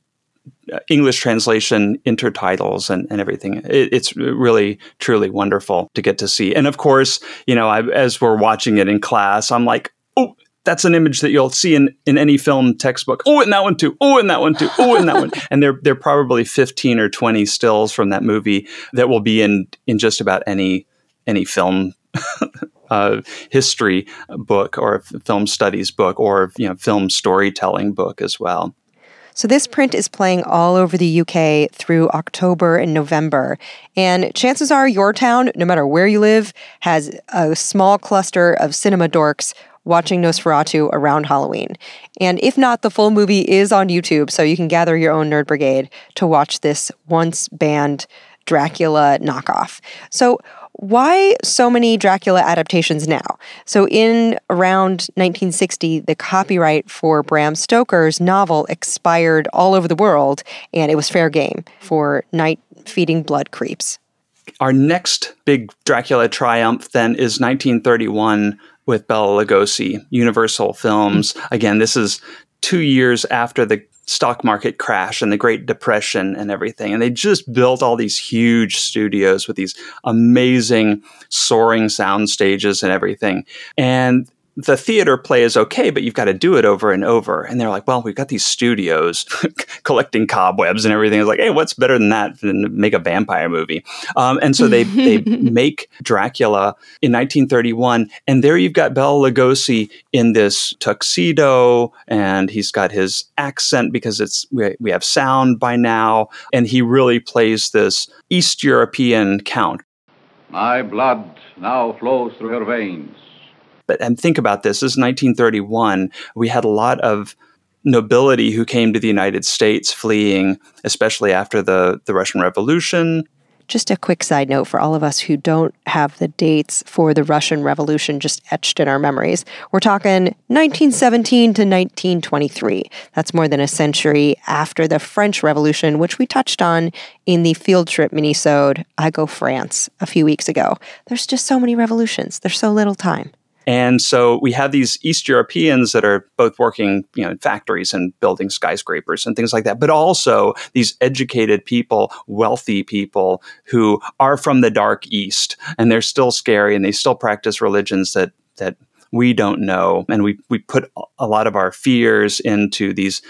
uh, English translation, intertitles, and, and everything. It, it's really, truly wonderful to get to see. And of course, you know, I, as we're watching it in class, I'm like, that's an image that you'll see in, in any film textbook. Oh, and that one too. Oh, and that one too. Oh, and that one. And there there are probably fifteen or twenty stills from that movie that will be in in just about any any film uh, history book or film studies book or you know film storytelling book as well. So, this print is playing all over the UK through October and November. And chances are your town, no matter where you live, has a small cluster of cinema dorks watching Nosferatu around Halloween. And if not, the full movie is on YouTube, so you can gather your own nerd brigade to watch this once banned Dracula knockoff. So, why so many Dracula adaptations now? So, in around 1960, the copyright for Bram Stoker's novel expired all over the world, and it was fair game for night feeding blood creeps. Our next big Dracula triumph then is 1931 with Bela Lugosi, Universal Films. Again, this is two years after the stock market crash and the Great Depression and everything. And they just built all these huge studios with these amazing soaring sound stages and everything. And the theater play is okay, but you've got to do it over and over. And they're like, well, we've got these studios collecting cobwebs and everything. It's like, hey, what's better than that than make a vampire movie? Um, and so they they make Dracula in 1931, and there you've got Bela Lugosi in this tuxedo, and he's got his accent because it's we, we have sound by now, and he really plays this East European count. My blood now flows through her veins. But and think about this: this is 1931. We had a lot of nobility who came to the United States fleeing, especially after the the Russian Revolution. Just a quick side note for all of us who don't have the dates for the Russian Revolution just etched in our memories. We're talking 1917 to 1923. That's more than a century after the French Revolution, which we touched on in the field trip minisode I Go France a few weeks ago. There's just so many revolutions. There's so little time. And so we have these East Europeans that are both working, you know, in factories and building skyscrapers and things like that, but also these educated people, wealthy people who are from the dark East and they're still scary and they still practice religions that that we don't know. And we we put a lot of our fears into these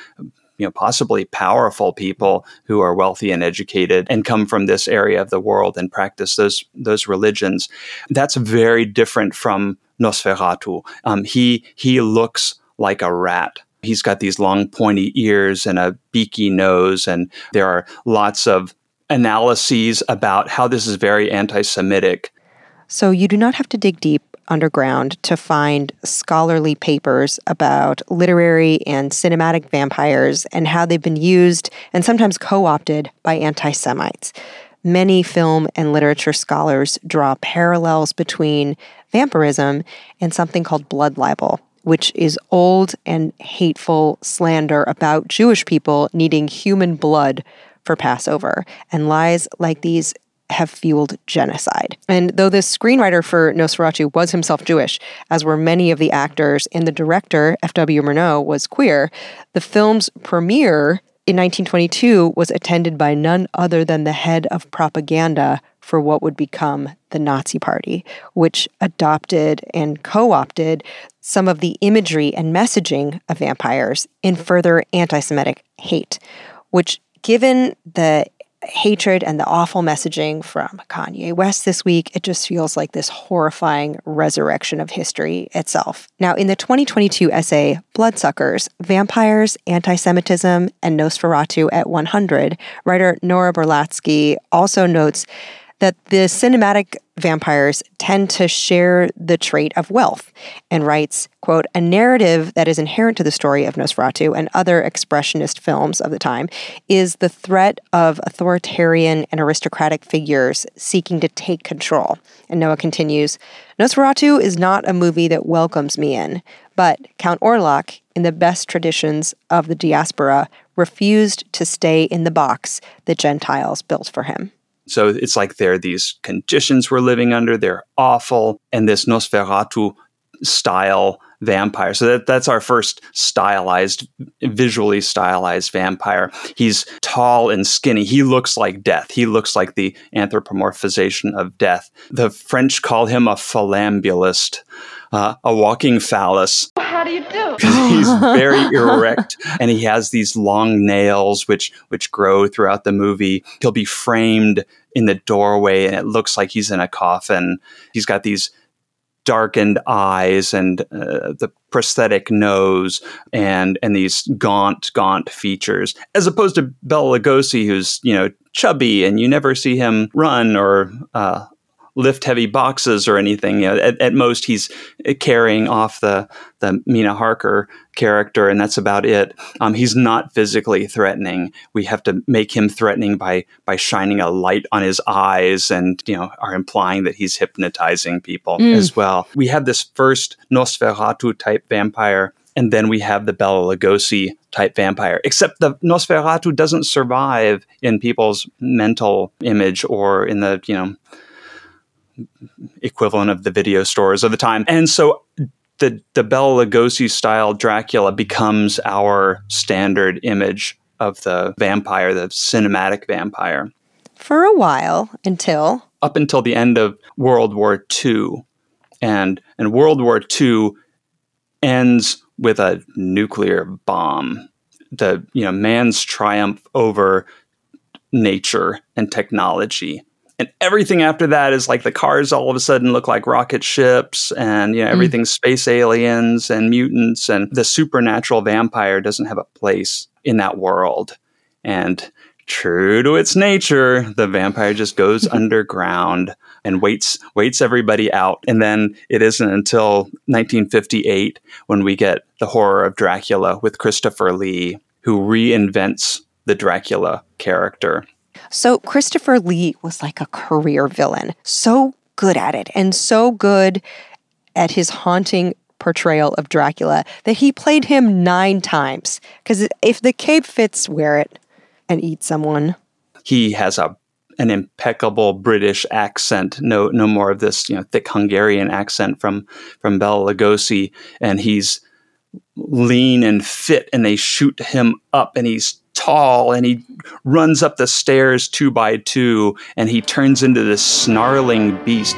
you know possibly powerful people who are wealthy and educated and come from this area of the world and practice those those religions that's very different from Nosferatu. Um, he he looks like a rat. He's got these long pointy ears and a beaky nose, and there are lots of analyses about how this is very anti-Semitic. So you do not have to dig deep underground to find scholarly papers about literary and cinematic vampires and how they've been used and sometimes co opted by anti Semites. Many film and literature scholars draw parallels between vampirism and something called blood libel, which is old and hateful slander about Jewish people needing human blood for Passover. And lies like these have fueled genocide. And though the screenwriter for Nosferatu was himself Jewish, as were many of the actors, and the director, F.W. Murnau, was queer, the film's premiere in 1922 was attended by none other than the head of propaganda for what would become the Nazi Party, which adopted and co opted some of the imagery and messaging of vampires in further anti Semitic hate, which, given the hatred and the awful messaging from Kanye West this week, it just feels like this horrifying resurrection of history itself. Now, in the 2022 essay, Bloodsuckers Vampires, Anti Semitism, and Nosferatu at 100, writer Noah Berlatsky also notes that the cinematic vampires tend to share the trait of wealth and writes, quote, a narrative that is inherent to the story of Nosferatu and other expressionist films of the time is the threat of authoritarian and aristocratic figures seeking to take control. And Noah continues, Nosferatu is not a movie that welcomes me in, but Count Orlok, in the best traditions of the diaspora, refused to stay in the box the Gentiles built for him. So it's like there are these conditions we're living under, they're awful, and this Nosferatu style vampire. So that, that's our first stylized, visually stylized vampire. He's tall and skinny. He looks like death. He looks like the anthropomorphization of death. The French call him a phallambulist, uh, a walking phallus. How do you do? he's very erect and he has these long nails which which grow throughout the movie. He'll be framed in the doorway and it looks like he's in a coffin. He's got these darkened eyes and uh, the prosthetic nose and and these gaunt gaunt features as opposed to Bela Lugosi who's you know chubby and you never see him run or uh, lift heavy boxes or anything. You know, at, at, most he's carrying off the the Mina Harker character, and that's about it. Um, he's not physically threatening. We have to make him threatening by by shining a light on his eyes, and you know, are implying that he's hypnotizing people mm. as well. We have this first Nosferatu type vampire and then we have the Bela Lugosi type vampire. Except the Nosferatu doesn't survive in people's mental image or in the you know equivalent of the video stores of the time. And so the the Bela Lugosi style Dracula becomes our standard image of the vampire, the cinematic vampire. For a while until up until the end of World War II. And and World War II ends with a nuclear bomb. The you know man's triumph over nature and technology and everything after that is like the cars all of a sudden look like rocket ships and you know mm. everything's mm. space aliens and mutants and the supernatural vampire doesn't have a place in that world and true to its nature the vampire just goes underground and waits waits everybody out and then it isn't until 1958 when we get the horror of dracula with christopher lee who reinvents the dracula character so Christopher Lee was like a career villain, so good at it and so good at his haunting portrayal of Dracula that he played him nine times. Because if the cape fits, wear it and eat someone. He has a an impeccable British accent. No, no more of this, you know, thick Hungarian accent from from Bela Lugosi, and he's lean and fit, and they shoot him up, and he's tall and he runs up the stairs two by two and he turns into this snarling beast.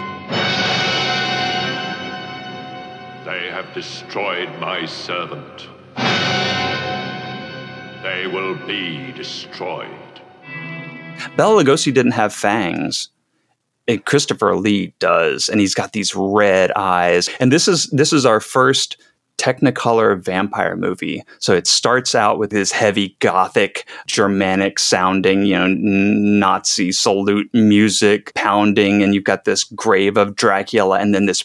They have destroyed my servant. They will be destroyed. Bela Lugosi didn't have fangs. And Christopher Lee does, and he's got these red eyes. And this is this is our first technicolor vampire movie. So it starts out with this heavy gothic Germanic sounding, you know, Nazi salute music pounding and you've got this grave of Dracula and then this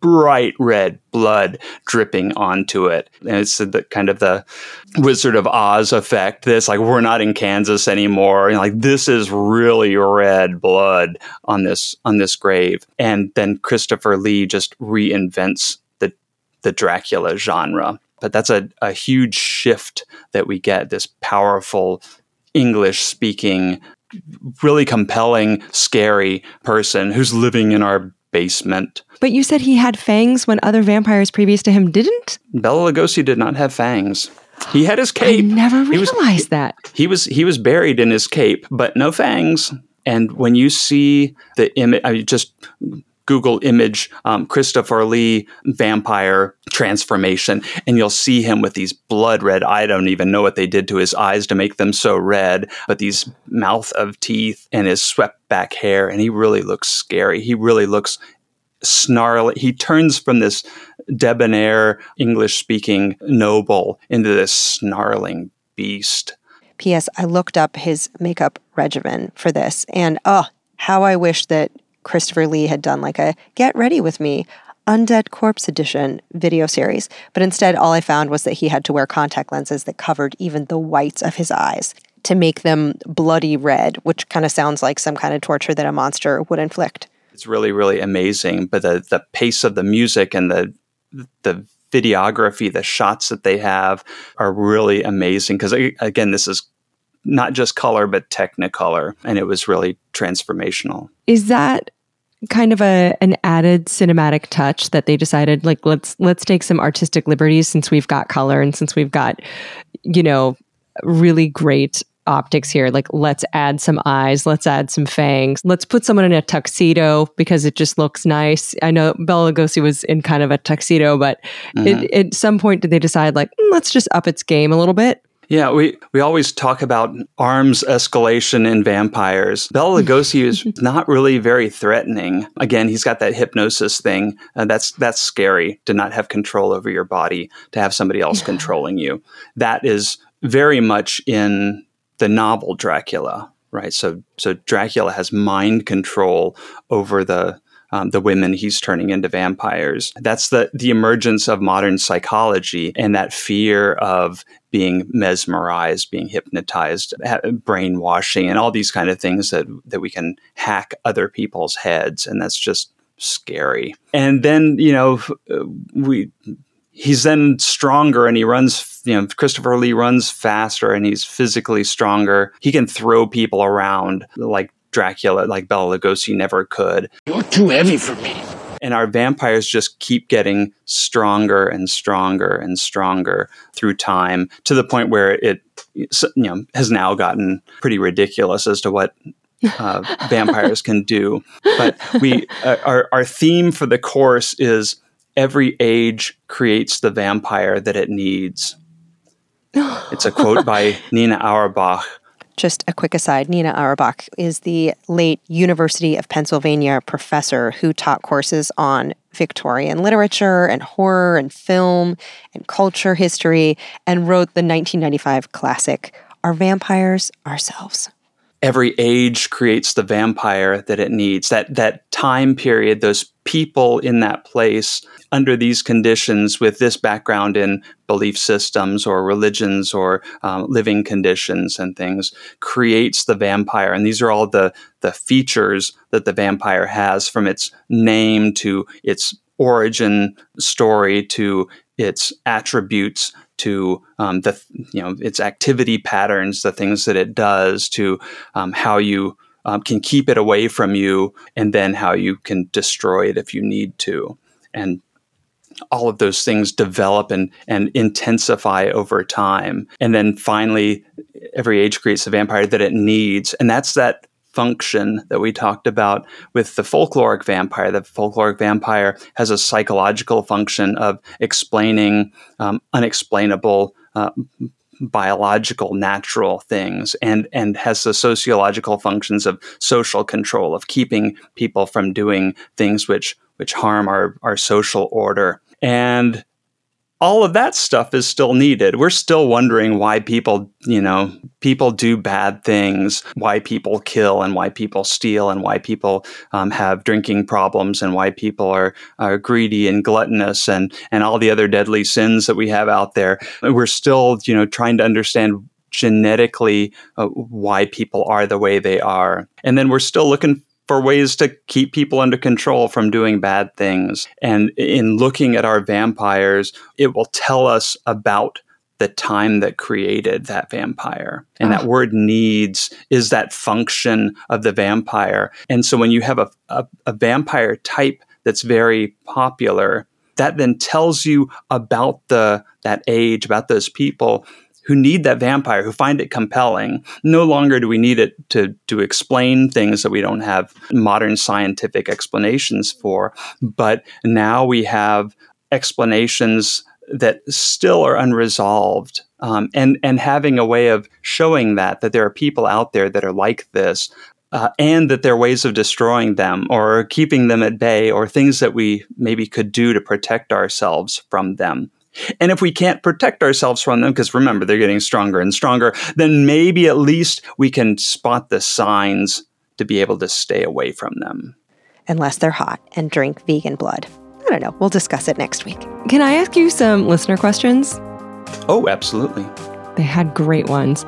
bright red blood dripping onto it. And it's the kind of the Wizard of Oz effect. This like we're not in Kansas anymore. And like this is really red blood on this on this grave. And then Christopher Lee just reinvents the Dracula genre. But that's a, a huge shift that we get this powerful English speaking, really compelling, scary person who's living in our basement. But you said he had fangs when other vampires previous to him didn't? Bela Lugosi did not have fangs. He had his cape. I never realized he was, that. He was he was buried in his cape, but no fangs. And when you see the image, I mean, just Google image um, Christopher Lee vampire transformation, and you'll see him with these blood red. I don't even know what they did to his eyes to make them so red, but these mouth of teeth and his swept back hair, and he really looks scary. He really looks snarly. He turns from this debonair English speaking noble into this snarling beast. P.S. I looked up his makeup regimen for this, and oh, how I wish that Christopher Lee had done like a Get Ready With Me Undead Corpse Edition video series, but instead all I found was that he had to wear contact lenses that covered even the whites of his eyes to make them bloody red, which kind of sounds like some kind of torture that a monster would inflict. It's really, really amazing. But the, the pace of the music and the the videography, the shots that they have are really amazing. Because again, this is not just color, but technicolor. And it was really transformational. Is that kind of a an added cinematic touch that they decided like let's let's take some artistic liberties since we've got color and since we've got you know really great optics here. Like let's add some eyes let's add some fangs let's put someone in a tuxedo because it just looks nice. I know bela lugosi was in kind of a tuxedo but mm-hmm. it, at some point did they decide like mm, let's just up its game a little bit yeah, we, we always talk about arms escalation in vampires. Bela Lugosi is not really very threatening. Again, he's got that hypnosis thing. Uh, that's that's scary to not have control over your body, to have somebody else controlling you. That is very much in the novel Dracula, right? So so Dracula has mind control over the um, the women he's turning into vampires. That's the the emergence of modern psychology and that fear of being mesmerized, being hypnotized, brainwashing, and all these kind of things that that we can hack other people's heads, and that's just scary. And then you know we he's then stronger and he runs you know christopher lee runs faster and he's physically stronger he can throw people around like dracula like bela lugosi never could you're too heavy for me and our vampires just keep getting stronger and stronger and stronger through time to the point where it you know has now gotten pretty ridiculous as to what uh, vampires can do but we uh, our, our theme for the course is every age creates the vampire that it needs. it's a quote by Nina Auerbach. Just a quick aside Nina Auerbach is the late University of Pennsylvania professor who taught courses on Victorian literature and horror and film and culture history and wrote the 1995 classic, Our Vampires Ourselves? Every age creates the vampire that it needs. That that time period, those people in that place under these conditions with this background in belief systems or religions or um, living conditions and things creates the vampire and these are all the the features that the vampire has from its name to its origin story to its attributes to um, the you know its activity patterns, the things that it does, to um, how you um, can keep it away from you, and then how you can destroy it if you need to, and all of those things develop and, and intensify over time. And then finally, every age creates a vampire that it needs. And that's that function that we talked about with the folkloric vampire. The folkloric vampire has a psychological function of explaining um, unexplainable. Uh, biological natural things and and has the sociological functions of social control of keeping people from doing things which which harm our our social order and all of that stuff is still needed. We're still wondering why people, you know, people do bad things, why people kill and why people steal and why people um, have drinking problems and why people are, are greedy and gluttonous and, and all the other deadly sins that we have out there. We're still, you know, trying to understand genetically uh, why people are the way they are. And then we're still looking for ways to keep people under control from doing bad things. And in looking at our vampires, it will tell us about the time that created that vampire. And oh. that ah. word needs is that function of the vampire. And so when you have a, a, a vampire type that's very popular, that then tells you about the that age, about those people who need that vampire, who find it compelling. No longer do we need it to, to explain things that we don't have modern scientific explanations for, but now we have explanations that still are unresolved. Um, and and having a way of showing that that there are people out there that are like this, uh, and that there are ways of destroying them or keeping them at bay, or things that we maybe could do to protect ourselves from them. And if we can't protect ourselves from them, because remember, they're getting stronger and stronger, then maybe at least we can spot the signs to be able to stay away from them. Unless they're hot and drink vegan blood. I don't know. We'll discuss it next week. Can I ask you some listener questions? Oh, absolutely. They had great ones.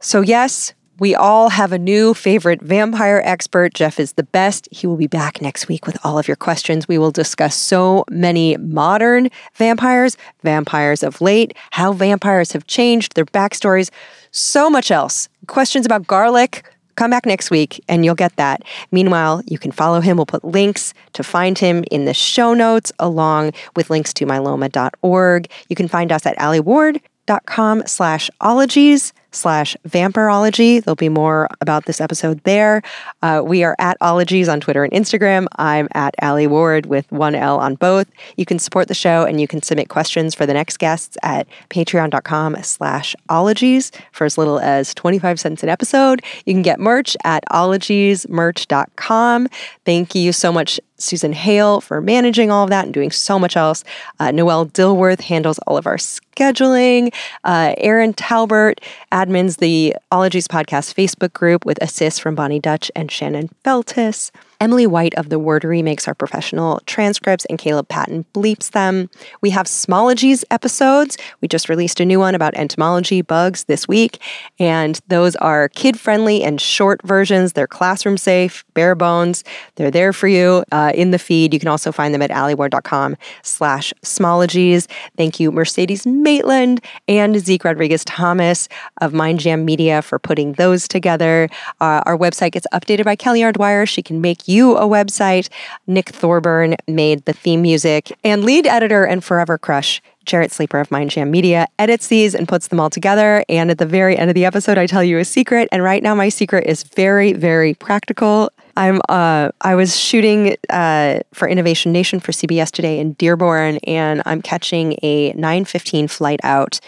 So, yes, we all have a new favorite vampire expert. Jeff is the best. He will be back next week with all of your questions. We will discuss so many modern vampires, vampires of late, how vampires have changed, their backstories, so much else. Questions about garlic. Come back next week and you'll get that. Meanwhile, you can follow him. We'll put links to find him in the show notes along with links to myloma.org. You can find us at alieward.com slash ologies slash vampirology. There'll be more about this episode there. Uh, we are at ologies on Twitter and Instagram. I'm at Alie Ward with one L on both. You can support the show and you can submit questions for the next guests at patreon.com slash ologies for as little as 25 cents an episode. You can get merch at ologiesmerch.com. Thank you so much Susan Hale for managing all of that and doing so much else. Uh, Noelle Dilworth handles all of our scheduling. Uh, Erin Talbert, admins the Ologies Podcast Facebook group with assists from Bonnie Dutch and Shannon Feltus. Emily White of The Wordary makes our professional transcripts, and Caleb Patton bleeps them. We have Smologies episodes. We just released a new one about entomology bugs this week, and those are kid friendly and short versions. They're classroom safe, bare bones. They're there for you uh, in the feed. You can also find them at alieward.com slash smologies. Thank you, Mercedes Maitland and Zeke Rodrigues Thomas of Mind Jam Media for putting those together. Uh, our website gets updated by Kelly R. Dwyer. She can make you a website. Nick Thorburn made the theme music, and lead editor and forever crush Jarrett Sleeper of Mind Jam Media edits these and puts them all together. And at the very end of the episode, I tell you a secret. And right now, my secret is very, very practical. I'm uh, I was shooting uh, for Innovation Nation for CBS today in Dearborn, and I'm catching a 9:15 flight out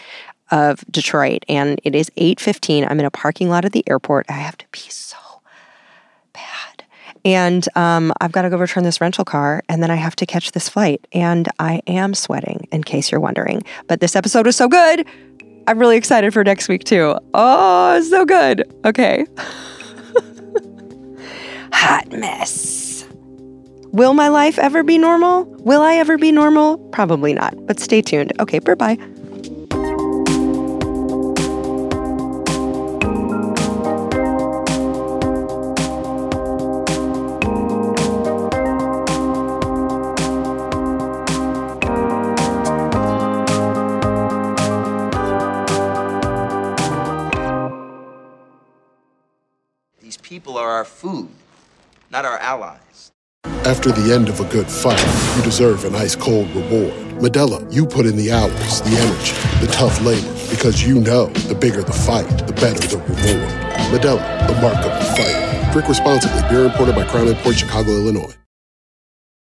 of Detroit, and it is 8:15. I'm in a parking lot at the airport. I have to be so and um, I've got to go return this rental car, and then I have to catch this flight, and I am sweating. In case you're wondering, but this episode was so good. I'm really excited for next week too. Oh, so good. Okay. Hot mess. Will my life ever be normal? Will I ever be normal? Probably not, but stay tuned. Okay, bye bye. People are our food, not our allies. After the end of a good fight, you deserve an ice cold reward. Modelo, you put in the hours, the energy, the tough labor, because you know the bigger the fight, the better the reward. Modelo, the mark of a fighter. Drink responsibly. Beer imported by Crown Imports Chicago, Illinois.